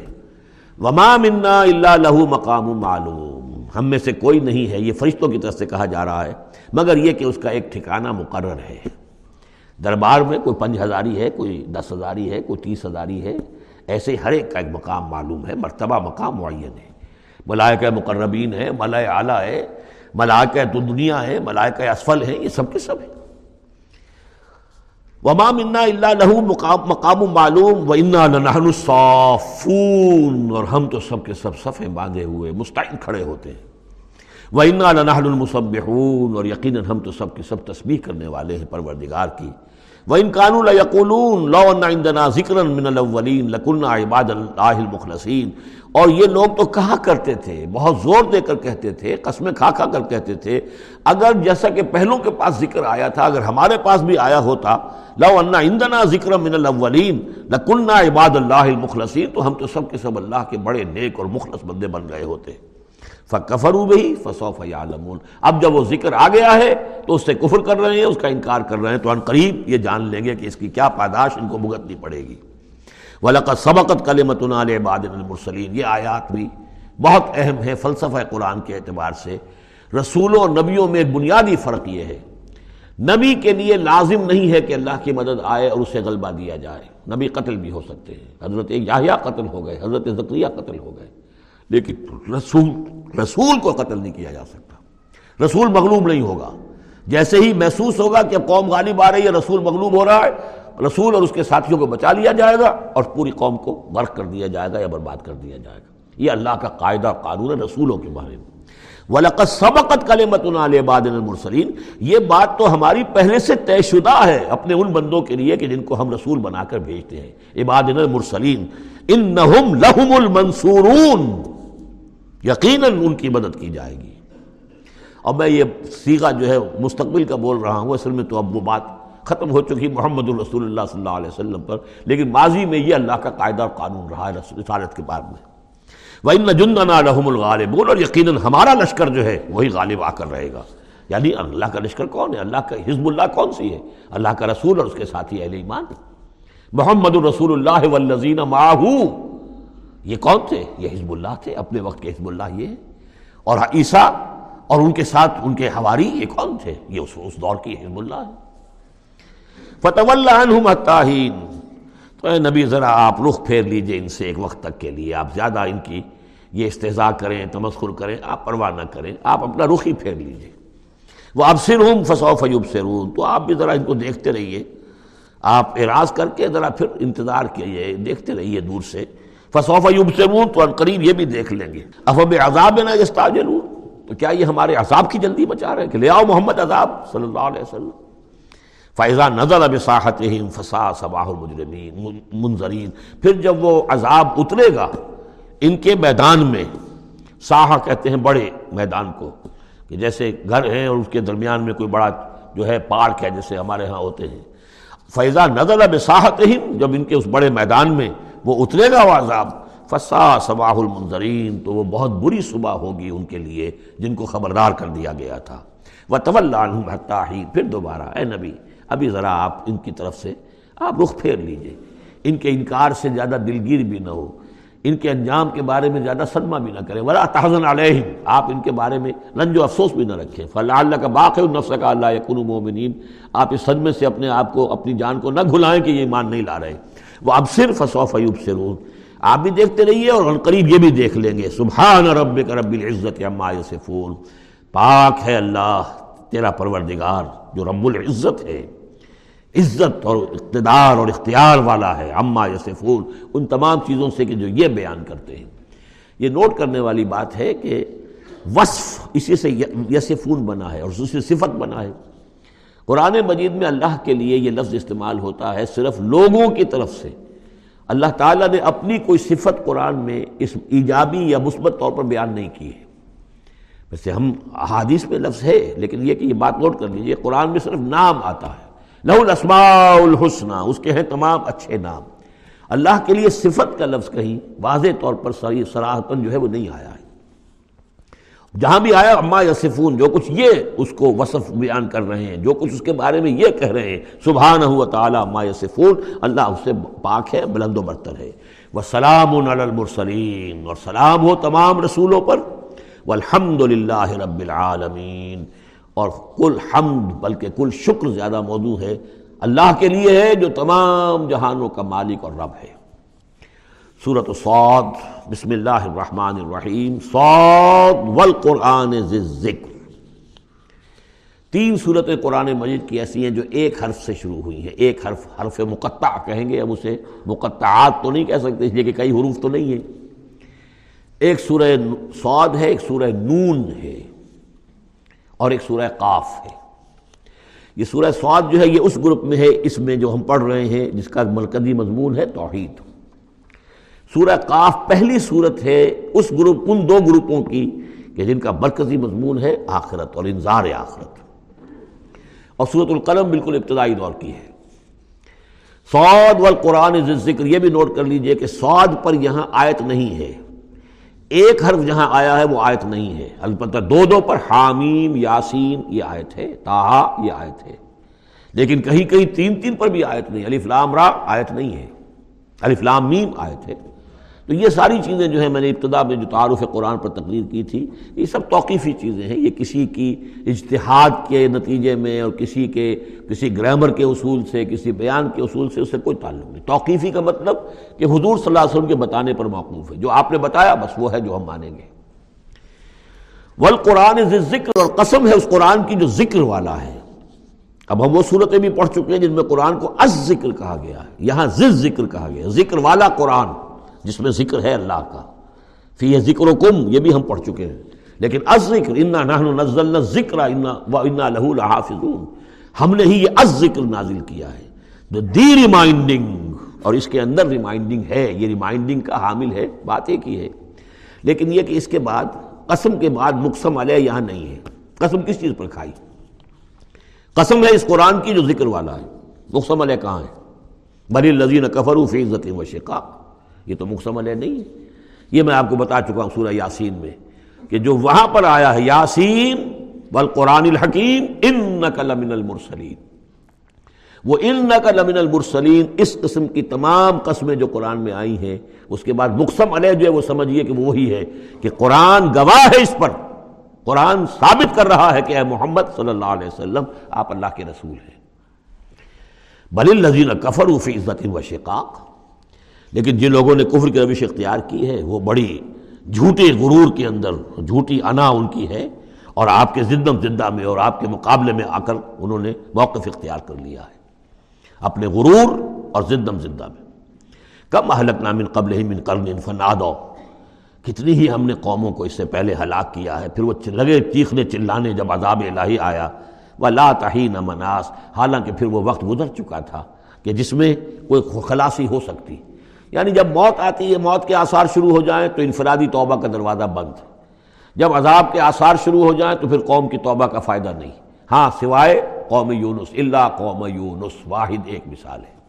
وما منا اللہ لہو مقام معلوم۔ ہم میں سے کوئی نہیں ہے، یہ فرشتوں کی طرف سے کہا جا رہا ہے، مگر یہ کہ اس کا ایک ٹھکانہ مقرر ہے۔ دربار میں کوئی پنج ہزاری ہے، کوئی دس ہزاری ہے، کوئی تیس ہزاری ہے، ایسے ہر ایک کا ایک مقام معلوم ہے، مرتبہ مقام معین ہے۔ ملائکہ مقربین ہے ملائے اعلیٰ ہے، ملائکہ تو دنیا ہے ملائکہ اسفل ہے یہ سب کے سب ہیں۔ وما منا اللہ لہو مقام مقام معلوم و انا لنحن الصافون اور ہم تو سب کے سب صفیں باندھے ہوئے مستعین کھڑے ہوتے ہیں۔ و انا لنحن المصبحون اور یقیناً ہم تو سب کے سب تسبیح کرنے والے ہیں، پروردگار کی۔ وہ ان قانون یقولون ذکر من الاولین لکن عباد اللہ المخلصین اور یہ لوگ تو کہا کرتے تھے، بہت زور دے کر کہتے تھے، قسمیں کھا کھا کر کہتے تھے۔ اگر جیسا کہ پہلوں کے پاس ذکر آیا تھا، اگر ہمارے پاس بھی آیا ہوتا لو انا عندنا ذکر من الاولین لکن عباد اللہ المخلصین تو ہم تو سب کے سب اللہ کے بڑے نیک اور مخلص بندے بن گئے ہوتے۔ فکفرو بھی فصوف عالمون اب جب وہ ذکر آ گیا ہے تو اس سے کفر کر رہے ہیں، اس کا انکار کر رہے ہیں، تو ان قریب یہ جان لیں گے کہ اس کی کیا پاداش ان کو بھگتنی پڑے گی۔ ولاقت سبقت کلمت عباد المرسلین یہ آیات بھی بہت اہم ہے فلسفہ قرآن کے اعتبار سے۔ رسولوں اور نبیوں میں ایک بنیادی فرق یہ ہے۔ نبی کے لیے لازم نہیں ہے کہ اللہ کی مدد آئے اور اسے غلبہ دیا جائے۔ نبی قتل بھی ہو سکتے ہیں۔ حضرت یاہیا قتل ہو گئے، حضرت ذکریہ قتل ہو گئے۔ لیکن رسول رسول کو قتل نہیں کیا جا سکتا۔ رسول مغلوب نہیں ہوگا۔ جیسے ہی محسوس ہوگا کہ قوم غالب آ رہی ہے، رسول مغلوب ہو رہا ہے، رسول اور اس کے ساتھیوں کو بچا لیا جائے گا اور پوری قوم کو غرق کر دیا جائے گا یا برباد کر دیا جائے گا۔ یہ اللہ کا قاعدہ قانون ہے رسولوں کے بارے میں۔ وَلَقَدْ سَبَقَتْ كَلِمَتُنَا لِعِبَادِنَا الْمُرْسَلِينَ۔ یہ بات تو ہماری پہلے سے طے شدہ ہے اپنے ان بندوں کے لیے کہ جن کو ہم رسول بنا کر بھیجتے ہیں۔ عبادنا المرسلین انہم لہم المنصورون۔ یقیناً ان کی مدد کی جائے گی۔ اور میں یہ سیگا جو ہے مستقبل کا بول رہا ہوں، اصل میں تو اب وہ بات ختم ہو چکی محمد الرسول اللہ صلی اللہ علیہ وسلم پر، لیکن ماضی میں یہ اللہ کا قاعدہ اور قانون رہا ہے رسالت کے بعد میں۔ وہ ان جندنا رحم الغالب بول اور یقیناً ہمارا لشکر جو ہے وہی غالب آ کر رہے گا۔ یعنی اللہ کا لشکر کون ہے؟ اللہ کا حزب اللہ کون سی ہے؟ اللہ کا رسول اور اس کے ساتھی اہل ایمان۔ محمد الرسول اللہ والذین معاہو یہ کون تھے یہ حزب اللہ تھے اپنے وقت کے حزب اللہ یہ اور عیسیٰ اور ان کے ساتھ ان کے ہواری یہ کون تھے یہ اس, اس دور کی حزب اللہ ہے۔ فتح اللہ تو اے نبی ذرا آپ رخ پھیر لیجیے ان سے ایک وقت تک کے لیے آپ زیادہ ان کی یہ استضاء کریں تمسخر کریں آپ پرواہ نہ کریں آپ اپنا رخ ہی پھیر لیجیے۔ وہ اب سر ہوں فسو فیوب سرون تو آپ بھی ذرا ان کو دیکھتے رہیے آپ اعراض کر کے ذرا پھر انتظار کیجیے دیکھتے رہیے دور سے۔ فصوف یبصرون تو قریب یہ بھی دیکھ لیں گے۔ افب عذاب نہ یستعجلون۔ تو کیا یہ ہمارے عذاب کی جلدی بچا رہے ہیں کہ لے آؤ محمد عذاب صلی اللہ علیہ وسلم۔ فیضا نظر اب صاحت فسا صباح المجرمین منظرین پھر جب وہ عذاب اترے گا، ان کے میدان میں ساحہ کہتے ہیں بڑے میدان کو، کہ جیسے گھر ہیں اور اس کے درمیان میں کوئی بڑا جو ہے پارک ہے جیسے ہمارے ہاں ہوتے ہیں۔ فیضا نظر اب صاحت جب ان کے اس بڑے میدان میں وہ اترے گا وہ عذاب۔ فسا صباح المنظرین تو وہ بہت بری صبح ہوگی ان کے لیے جن کو خبردار کر دیا گیا تھا۔ وہ طول ہی پھر دوبارہ، اے نبی، ابھی ذرا آپ ان کی طرف سے، آپ رخ پھیر لیجیے۔ ان کے انکار سے زیادہ دلگیر بھی نہ ہو۔ ان کے انجام کے بارے میں زیادہ صدمہ بھی نہ کریں ولا تحزن علیہم آپ ان کے بارے میں رنج و افسوس بھی نہ رکھیں۔ فلاں اللہ کا باق النفس کا اللہ یقن مومنین آپ اس صدمے سے اپنے آپ کو، اپنی جان کو نہ گھلائیں کہ یہ ایمان نہیں لا رہے۔ وہ اب صرف فصوف ایوب سرون آپ بھی دیکھتے رہیے اور قریب یہ بھی دیکھ لیں گے۔ سبحان رب رب العزت اما یصفون۔ پاک ہے اللہ تیرا پروردگار جو رب العزت ہے۔ عزت اور اقتدار اور اختیار والا ہے۔ اما یسفون ان تمام چیزوں سے کہ جو یہ بیان کرتے ہیں۔ یہ نوٹ کرنے والی بات ہے کہ وصف اسی سے یسفون بنا ہے اور دوسری صفت بنا ہے۔ قرآن مجید میں اللہ کے لیے یہ لفظ استعمال ہوتا ہے صرف لوگوں کی طرف سے۔ اللہ تعالیٰ نے اپنی کوئی صفت قرآن میں اس ایجابی یا مثبت طور پر بیان نہیں کی ہے۔ ویسے ہم احادیث میں لفظ ہے، لیکن یہ کہ یہ بات نوٹ کر لیجیے، قرآن میں صرف نام آتا ہے۔ لہو الاسماء الحسنہ اس کے ہیں تمام اچھے نام۔ اللہ کے لیے صفت کا لفظ کہیں، واضح طور پر سراہتن جو ہے وہ نہیں آیا ہے۔ جہاں بھی آیا، اما یا سفون جو کچھ یہ اس کو وصف بیان کر رہے ہیں، جو کچھ اس کے بارے میں یہ کہہ رہے ہیں، سبحانہ ہوا تعالیٰ، اما یا سفون اللہ اس سے پاک ہے، بلند و برتر ہے۔ وہ سلام المرسلین، اور سلام ہو تمام رسولوں پر۔ والحمد للہ رب العالمین۔ اور کل حمد، بلکہ کل شکر زیادہ موضوع ہے، اللہ کے لیے ہے، جو تمام جہانوں کا مالک اور رب ہے۔ سورت سعود بسم اللہ الرحمن الرحیم سعود والقرآن ذکر تین صورتیں قرآن مجید کی ایسی ہیں جو ایک حرف سے شروع ہوئی ہیں، ایک حرف حرف مقطع کہیں گے اب اسے۔ مقطعات تو نہیں کہہ سکتے، اس لیے کہ کئی حروف تو نہیں ہیں۔ ایک سورہ سعود ہے، ایک سورہ نون ہے، اور ایک سورہ قاف ہے۔ یہ سورہ سواد جو ہے، یہ اس گروپ میں ہے، اس میں جو ہم پڑھ رہے ہیں، جس کا مرکزی مضمون ہے توحید۔ سورہ قاف پہلی صورت ہے، اس گروپ، ان دو گروپوں کی کہ جن کا مرکزی مضمون ہے آخرت اور انظار آخرت۔ اور سورت القلم بالکل ابتدائی دور کی ہے۔ سعود والقرآن ذکر یہ بھی نوٹ کر لیجیے کہ سعود پر یہاں آیت نہیں ہے۔ ایک حرف جہاں آیا ہے وہ آیت نہیں ہے۔ البتہ دو دو پر حامیم، یاسین، یہ آیت ہے تاہا یہ آیت ہے۔ لیکن کہیں کہیں تین تین پر بھی آیت نہیں علی فلام را آیت نہیں ہے۔ علی فلام میم آیت ہے۔ تو یہ ساری چیزیں جو ہیں میں نے ابتدا میں جو تعارف قرآن پر تقریر کی تھی، یہ سب توقیفی چیزیں ہیں، یہ کسی کی اجتہاد کے نتیجے میں اور کسی کے، کسی گرامر کے اصول سے، کسی بیان کے اصول سے اس سے کوئی تعلق نہیں۔ توقیفی کا مطلب کہ حضور صلی اللہ علیہ وسلم کے بتانے پر موقوف ہے۔ جو آپ نے بتایا، بس وہ ہے جو ہم مانیں گے۔ والقرآن ذکر اور قسم ہے اس قرآن کی جو ذکر والا ہے۔ اب ہم وہ صورتیں بھی پڑھ چکے ہیں جن میں قرآن کو از ذکر کہا گیا ہے۔ یہاں ذکر ذکر کہا گیا ذکر والا قرآن۔ جس میں ذکر ہے اللہ کا۔ فی یہ ذکر و کم یہ بھی ہم پڑھ چکے ہیں۔ لیکن از ذکر، انا نحن نزلنا ذکر و انا لہو لحافظون۔ ہم نے ہی یہ از ذکر نازل کیا ہے۔ جو دی ریمائنڈنگ اور اس کے اندر ریمائنڈنگ ہے۔ یہ ریمائنڈنگ کا حامل ہے، بات ایک ہی ہے۔ لیکن یہ کہ اس کے بعد، قسم کے بعد مقسم علیہ یہاں نہیں ہے۔ قسم کس چیز پر کھائی؟ قسم ہے اس قرآن کی جو ذکر والا ہے۔ مقسم علیہ کہاں ہے؟ بلی لذین کفرو فی عزت و شقاق۔ یہ تو مقسم علیہ نہیں۔ ہے یہ میں آپ کو بتا چکا ہوں سورہ یاسین میں کہ جو وہاں پر آیا ہے، یاسین والقرآن الحکیم، انک لمن المرسلین۔ وہ انک لمن المرسلین، اس قسم کی تمام قسمیں جو قرآن میں آئی ہیں، اس کے بعد مقسم علیہ جو ہے وہ سمجھیے کہ وہی ہے کہ قرآن گواہ ہے اس پر۔ قرآن ثابت کر رہا ہے کہ اے محمد صلی اللہ علیہ وسلم، آپ اللہ کے رسول ہیں۔ بل الزین کفر فی عزت و شقاق۔ لیکن جن لوگوں نے کفر کی روش اختیار کی ہے، وہ بڑی جھوٹے غرور کے اندر، جھوٹی انا ان کی ہے اور آپ کے زندم زندہ میں اور آپ کے مقابلے میں آ کر انہوں نے موقف اختیار کر لیا ہے۔ اپنے غرور اور زندم زندہ میں۔ کم حلق نامن قبل ہی من قرن فنادو کتنی ہی ہم نے قوموں کو اس سے پہلے ہلاک کیا ہے، پھر وہ لگے چیخنے چلانے جب عذاب الہی آیا۔ وہ لا تحین مناس۔ حالانکہ پھر وہ وقت گزر چکا تھا کہ جس میں کوئی خلاصی ہو سکتی۔ یعنی جب موت آتی ہے، موت کے آثار شروع ہو جائیں تو انفرادی توبہ کا دروازہ بند۔ جب عذاب کے آثار شروع ہو جائیں تو پھر قوم کی توبہ کا فائدہ نہیں۔ ہاں سوائے قوم یونس اللہ قوم یونس، واحد ایک مثال ہے۔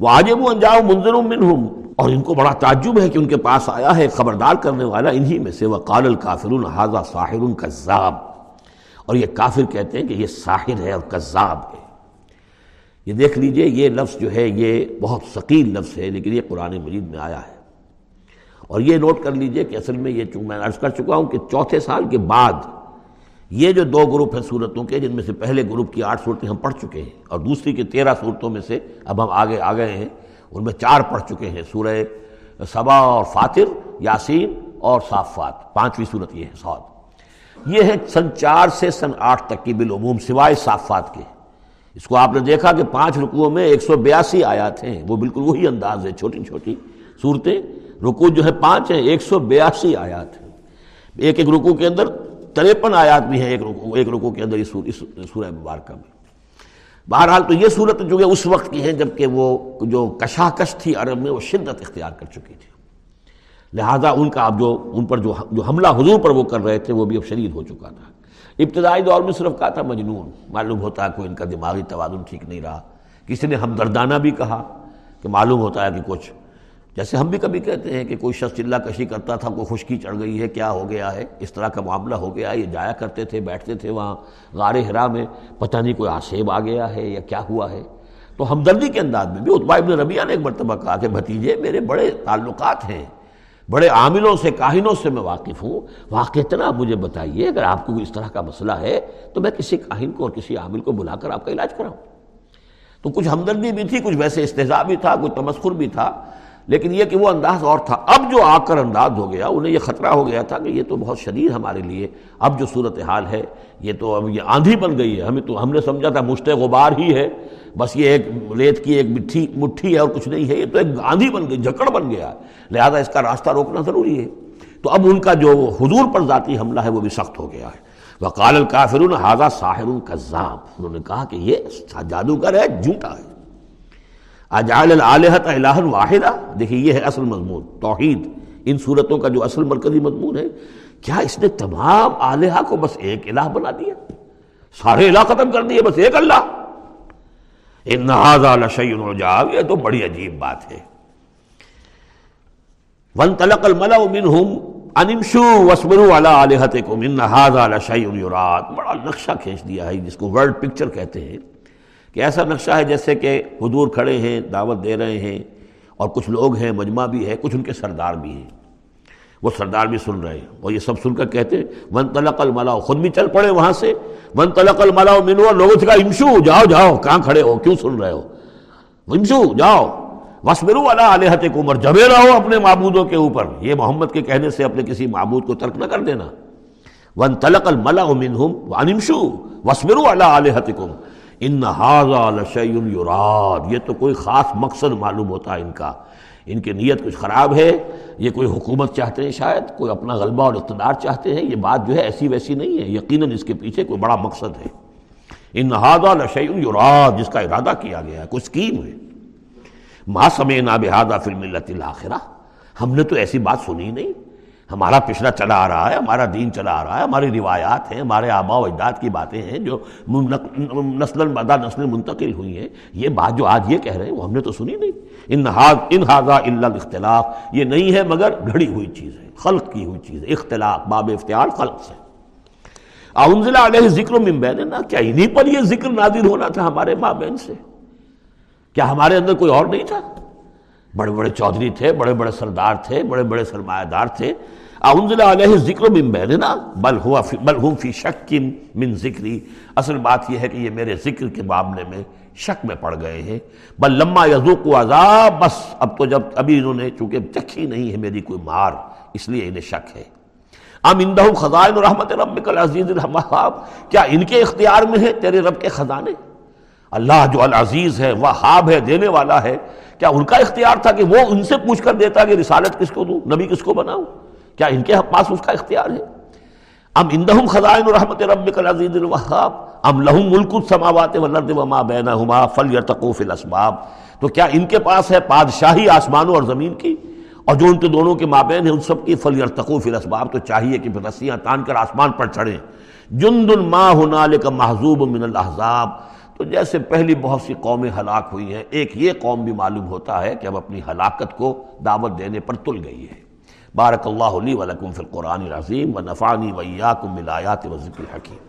وہ آجب انجاؤ منظر منہم اور ان کو بڑا تعجب ہے کہ ان کے پاس آیا ہے خبردار کرنے والا انہی میں سے۔ وہ قال الکافر حاضہ ساحر کذاب اور یہ کافر کہتے ہیں کہ یہ ساحر ہے اور کذاب ہے۔ یہ دیکھ لیجیے، یہ لفظ جو ہے، یہ بہت ثقیل لفظ ہے، لیکن یہ قرآن مجید میں آیا ہے۔ اور یہ نوٹ کر لیجیے کہ اصل میں یہ میں عرض کر چکا ہوں کہ چوتھے سال کے بعد یہ جو دو گروپ ہیں صورتوں کے، جن میں سے پہلے گروپ کی آٹھ صورتیں ہم پڑھ چکے ہیں اور دوسری کی تیرہ صورتوں میں سے اب ہم آگے آ گئے ہیں، ان میں چار پڑھ چکے ہیں۔ سورہ صبا اور فاتر، یاسین اور صافات۔ پانچویں صورت یہ ہے سعود یہ ہے سن چار سے سن آٹھ تک کی بالعموم، سوائے صافات کے۔ اس کو آپ نے دیکھا کہ پانچ رکوعوں میں ایک سو بیاسی آیات ہیں، وہ بالکل وہی انداز ہے، چھوٹی چھوٹی صورتیں۔ رکوع جو ہے پانچ ہیں، ایک سو بیاسی آیات ہیں۔ ایک ایک رکوع کے اندر تریپن آیات بھی ہیں، ایک رکوع ایک رکوع کے اندر اس سورہ مبارکہ میں۔ بہرحال تو یہ صورت جو ہے اس وقت کی ہیں جبکہ وہ جو کشاکش تھی عرب میں، وہ شدت اختیار کر چکی تھی۔ لہٰذا ان کا اب جو، ان پر جو جو حملہ حضور پر وہ کر رہے تھے، وہ بھی اب شدید ہو چکا تھا۔ ابتدائی دور میں صرف کہا تھا مجنون، معلوم ہوتا ہے کوئی ان کا دماغی توازن ٹھیک نہیں رہا۔ کسی نے ہمدردانہ بھی کہا کہ معلوم ہوتا ہے کہ کچھ، جیسے ہم بھی کبھی کہتے ہیں کہ کوئی شخص چلہ کشی کرتا تھا، کوئی خشکی چڑھ گئی ہے، کیا ہو گیا ہے؟ اس طرح کا معاملہ ہو گیا ہے، یہ جایا کرتے تھے، بیٹھتے تھے وہاں غار ہرا میں، پتہ نہیں کوئی آسیب آ گیا ہے یا کیا ہوا ہے۔ تو ہمدردی کے انداز میں بھی اتبا ابن ربیہ نے ایک مرتبہ کہا کہ بھتیجے میرے بڑے تعلقات ہیں۔ بڑے عاملوں سے، کاہنوں سے میں واقف ہوں۔ واقعتنا مجھے بتائیے، اگر آپ کو اس طرح کا مسئلہ ہے، تو میں کسی کاہن کو اور کسی عامل کو بلا کر آپ کا علاج کراؤں۔ تو کچھ ہمدردی بھی تھی، کچھ ویسے استحضاء بھی تھا، کچھ تمسخر بھی تھا۔ لیکن یہ کہ وہ انداز اور تھا۔ اب جو آ کر انداز ہو گیا، انہیں یہ خطرہ ہو گیا تھا کہ یہ تو بہت شدید ہمارے لیے۔ اب جو صورت حال ہے، یہ تو اب یہ آندھی بن گئی ہے۔ ہمیں تو ہم نے سمجھا تھا مشت غبار ہی ہے۔ بس یہ ایک ریت کی ایک مٹھی مٹھی ہے اور کچھ نہیں ہے۔ یہ تو ایک آندھی بن گئی جکڑ بن گیا۔ لہذا اس کا راستہ روکنا ضروری ہے۔ تو اب ان کا جو حضور پر ذاتی حملہ ہے، وہ بھی سخت ہو گیا ہے۔ وقال الکافرون حاضہ ساحر القذاب انہوں نے کہا کہ یہ جادوگر ہے، جھوٹا ہے۔ اجعل الالحت الہ واحدہ۔ دیکھیے یہ ہے اصل مضمون، توحید۔ ان صورتوں کا جو اصل مرکزی مضمون ہے، کیا اس نے تمام آلیہ کو بس ایک الہ بنا دیا؟ سارے الہ ختم کر دیے، بس ایک اللہ۔ ان لشیء عجاب، یہ تو بڑی عجیب بات ہے۔ وانطلق الملأ منهم ان امشوا واصبروا على الهتكم ان هذا لشیء یراد۔ بڑا نقشہ کھینچ دیا ہے، جس کو ورلڈ پکچر کہتے ہیں۔ کہ ایسا نقشہ ہے جیسے کہ حضور کھڑے ہیں، دعوت دے رہے ہیں اور کچھ لوگ ہیں، مجمع بھی ہے، کچھ ان کے سردار بھی ہیں۔ وہ سردار بھی سن رہے ہیں اور یہ سب سن کر کہتے ہیں، ون تلق الملاؤ خود بھی چل پڑے وہاں سے، ون تلق الملاؤ منو لوگوں سے کہا امشو جاؤ جاؤ، کہاں کھڑے ہو؟ کیوں سن رہے ہو؟ امشو جاؤ۔ وسمرو والا علیہت عمر جبے رہو اپنے معبودوں کے اوپر۔ یہ محمد کے کہنے سے اپنے کسی معبود کو ترک نہ کر دینا۔ ون تلق الملا منہم وان امشو وسمرو والا علیہت ان یراد، یہ تو کوئی خاص مقصد معلوم ہوتا ہے ان کا۔ ان کی نیت کچھ خراب ہے، یہ کوئی حکومت چاہتے ہیں شاید، کوئی اپنا غلبہ اور اقتدار چاہتے ہیں، یہ بات جو ہے ایسی ویسی نہیں ہے، یقیناً اس کے پیچھے کوئی بڑا مقصد ہے۔ ان لشی یراد، جس کا ارادہ کیا گیا ہے، کوئی اسکیم ہے۔ ما سمعنا بهذا فی الملت ہم نے تو ایسی بات سنی نہیں۔ ہمارا پچھلا چلا آ رہا ہے، ہمارا دین چلا آ رہا ہے، ہماری روایات ہیں، ہمارے آبا و اجداد کی باتیں ہیں جو نسل بدا نسل منتقل ہوئی ہیں۔ یہ بات جو آج یہ کہہ رہے ہیں، وہ ہم نے تو سنی نہیں۔ ان ان اللہ اختلاف یہ نہیں ہے مگر گھڑی ہوئی چیز ہے، خلق کی ہوئی چیز ہے۔ اختلاف، باب افتعال خلق سے۔ اونزلہ علیہ ذکر ممبین نا کیا انہی پر یہ ذکر نادر ہونا تھا ہمارے ماں بہن سے؟ کیا ہمارے اندر کوئی اور نہیں تھا؟ بڑے بڑے چودھری تھے، بڑے بڑے سردار تھے، بڑے بڑے سرمایہ دار تھے۔ اونزل علیہ ذکر من بیننا بل ہوا بل ہم فی شک من ذکری۔ اصل بات یہ ہے کہ یہ میرے ذکر کے معاملے میں شک میں پڑ گئے ہیں۔ بل لما یذوق عذاب، بس اب تو جب ابھی انہوں نے چونکہ چکھی نہیں ہے میری کوئی مار، اس لیے انہیں شک ہے۔ ام اندہم خزائن رحمت ربک العزیز الحماب کیا ان کے اختیار میں ہے تیرے رب کے خزانے؟ اللہ جو العزیز ہے، وہاب ہے، دینے والا ہے۔ کیا ان کا اختیار تھا کہ وہ ان سے پوچھ کر دیتا کہ رسالت کس کو دوں؟ نبی کس کو بناؤں؟ کیا ان کے پاس اس کا اختیار ہے؟ ام اندہم خزائن رحمت ربک العزیز الوہاب، ام لہم ملک السماوات والارض وما بینہما فلیرتقوا فی الاسباب۔ تو کیا ان کے پاس ہے پادشاہی آسمانوں اور زمین کی؟ اور جو ان کے دونوں کے مابین ہیں ان سب کی فلیرتقوا فی الاسباب، تو چاہیے کہ رسیاں تان کر آسمان پر چڑھیں۔ جند ما ہنالک محذوب من الاحزاب۔ تو جیسے پہلی بہت سی قومیں ہلاک ہوئی ہیں، ایک یہ قوم بھی معلوم ہوتا ہے کہ اب اپنی ہلاکت کو دعوت دینے پر تل گئی ہے۔ بارک اللہ علی ولکم فی القرآن العظیم و نفانی ویاکم بالآیات و ذکر حکیم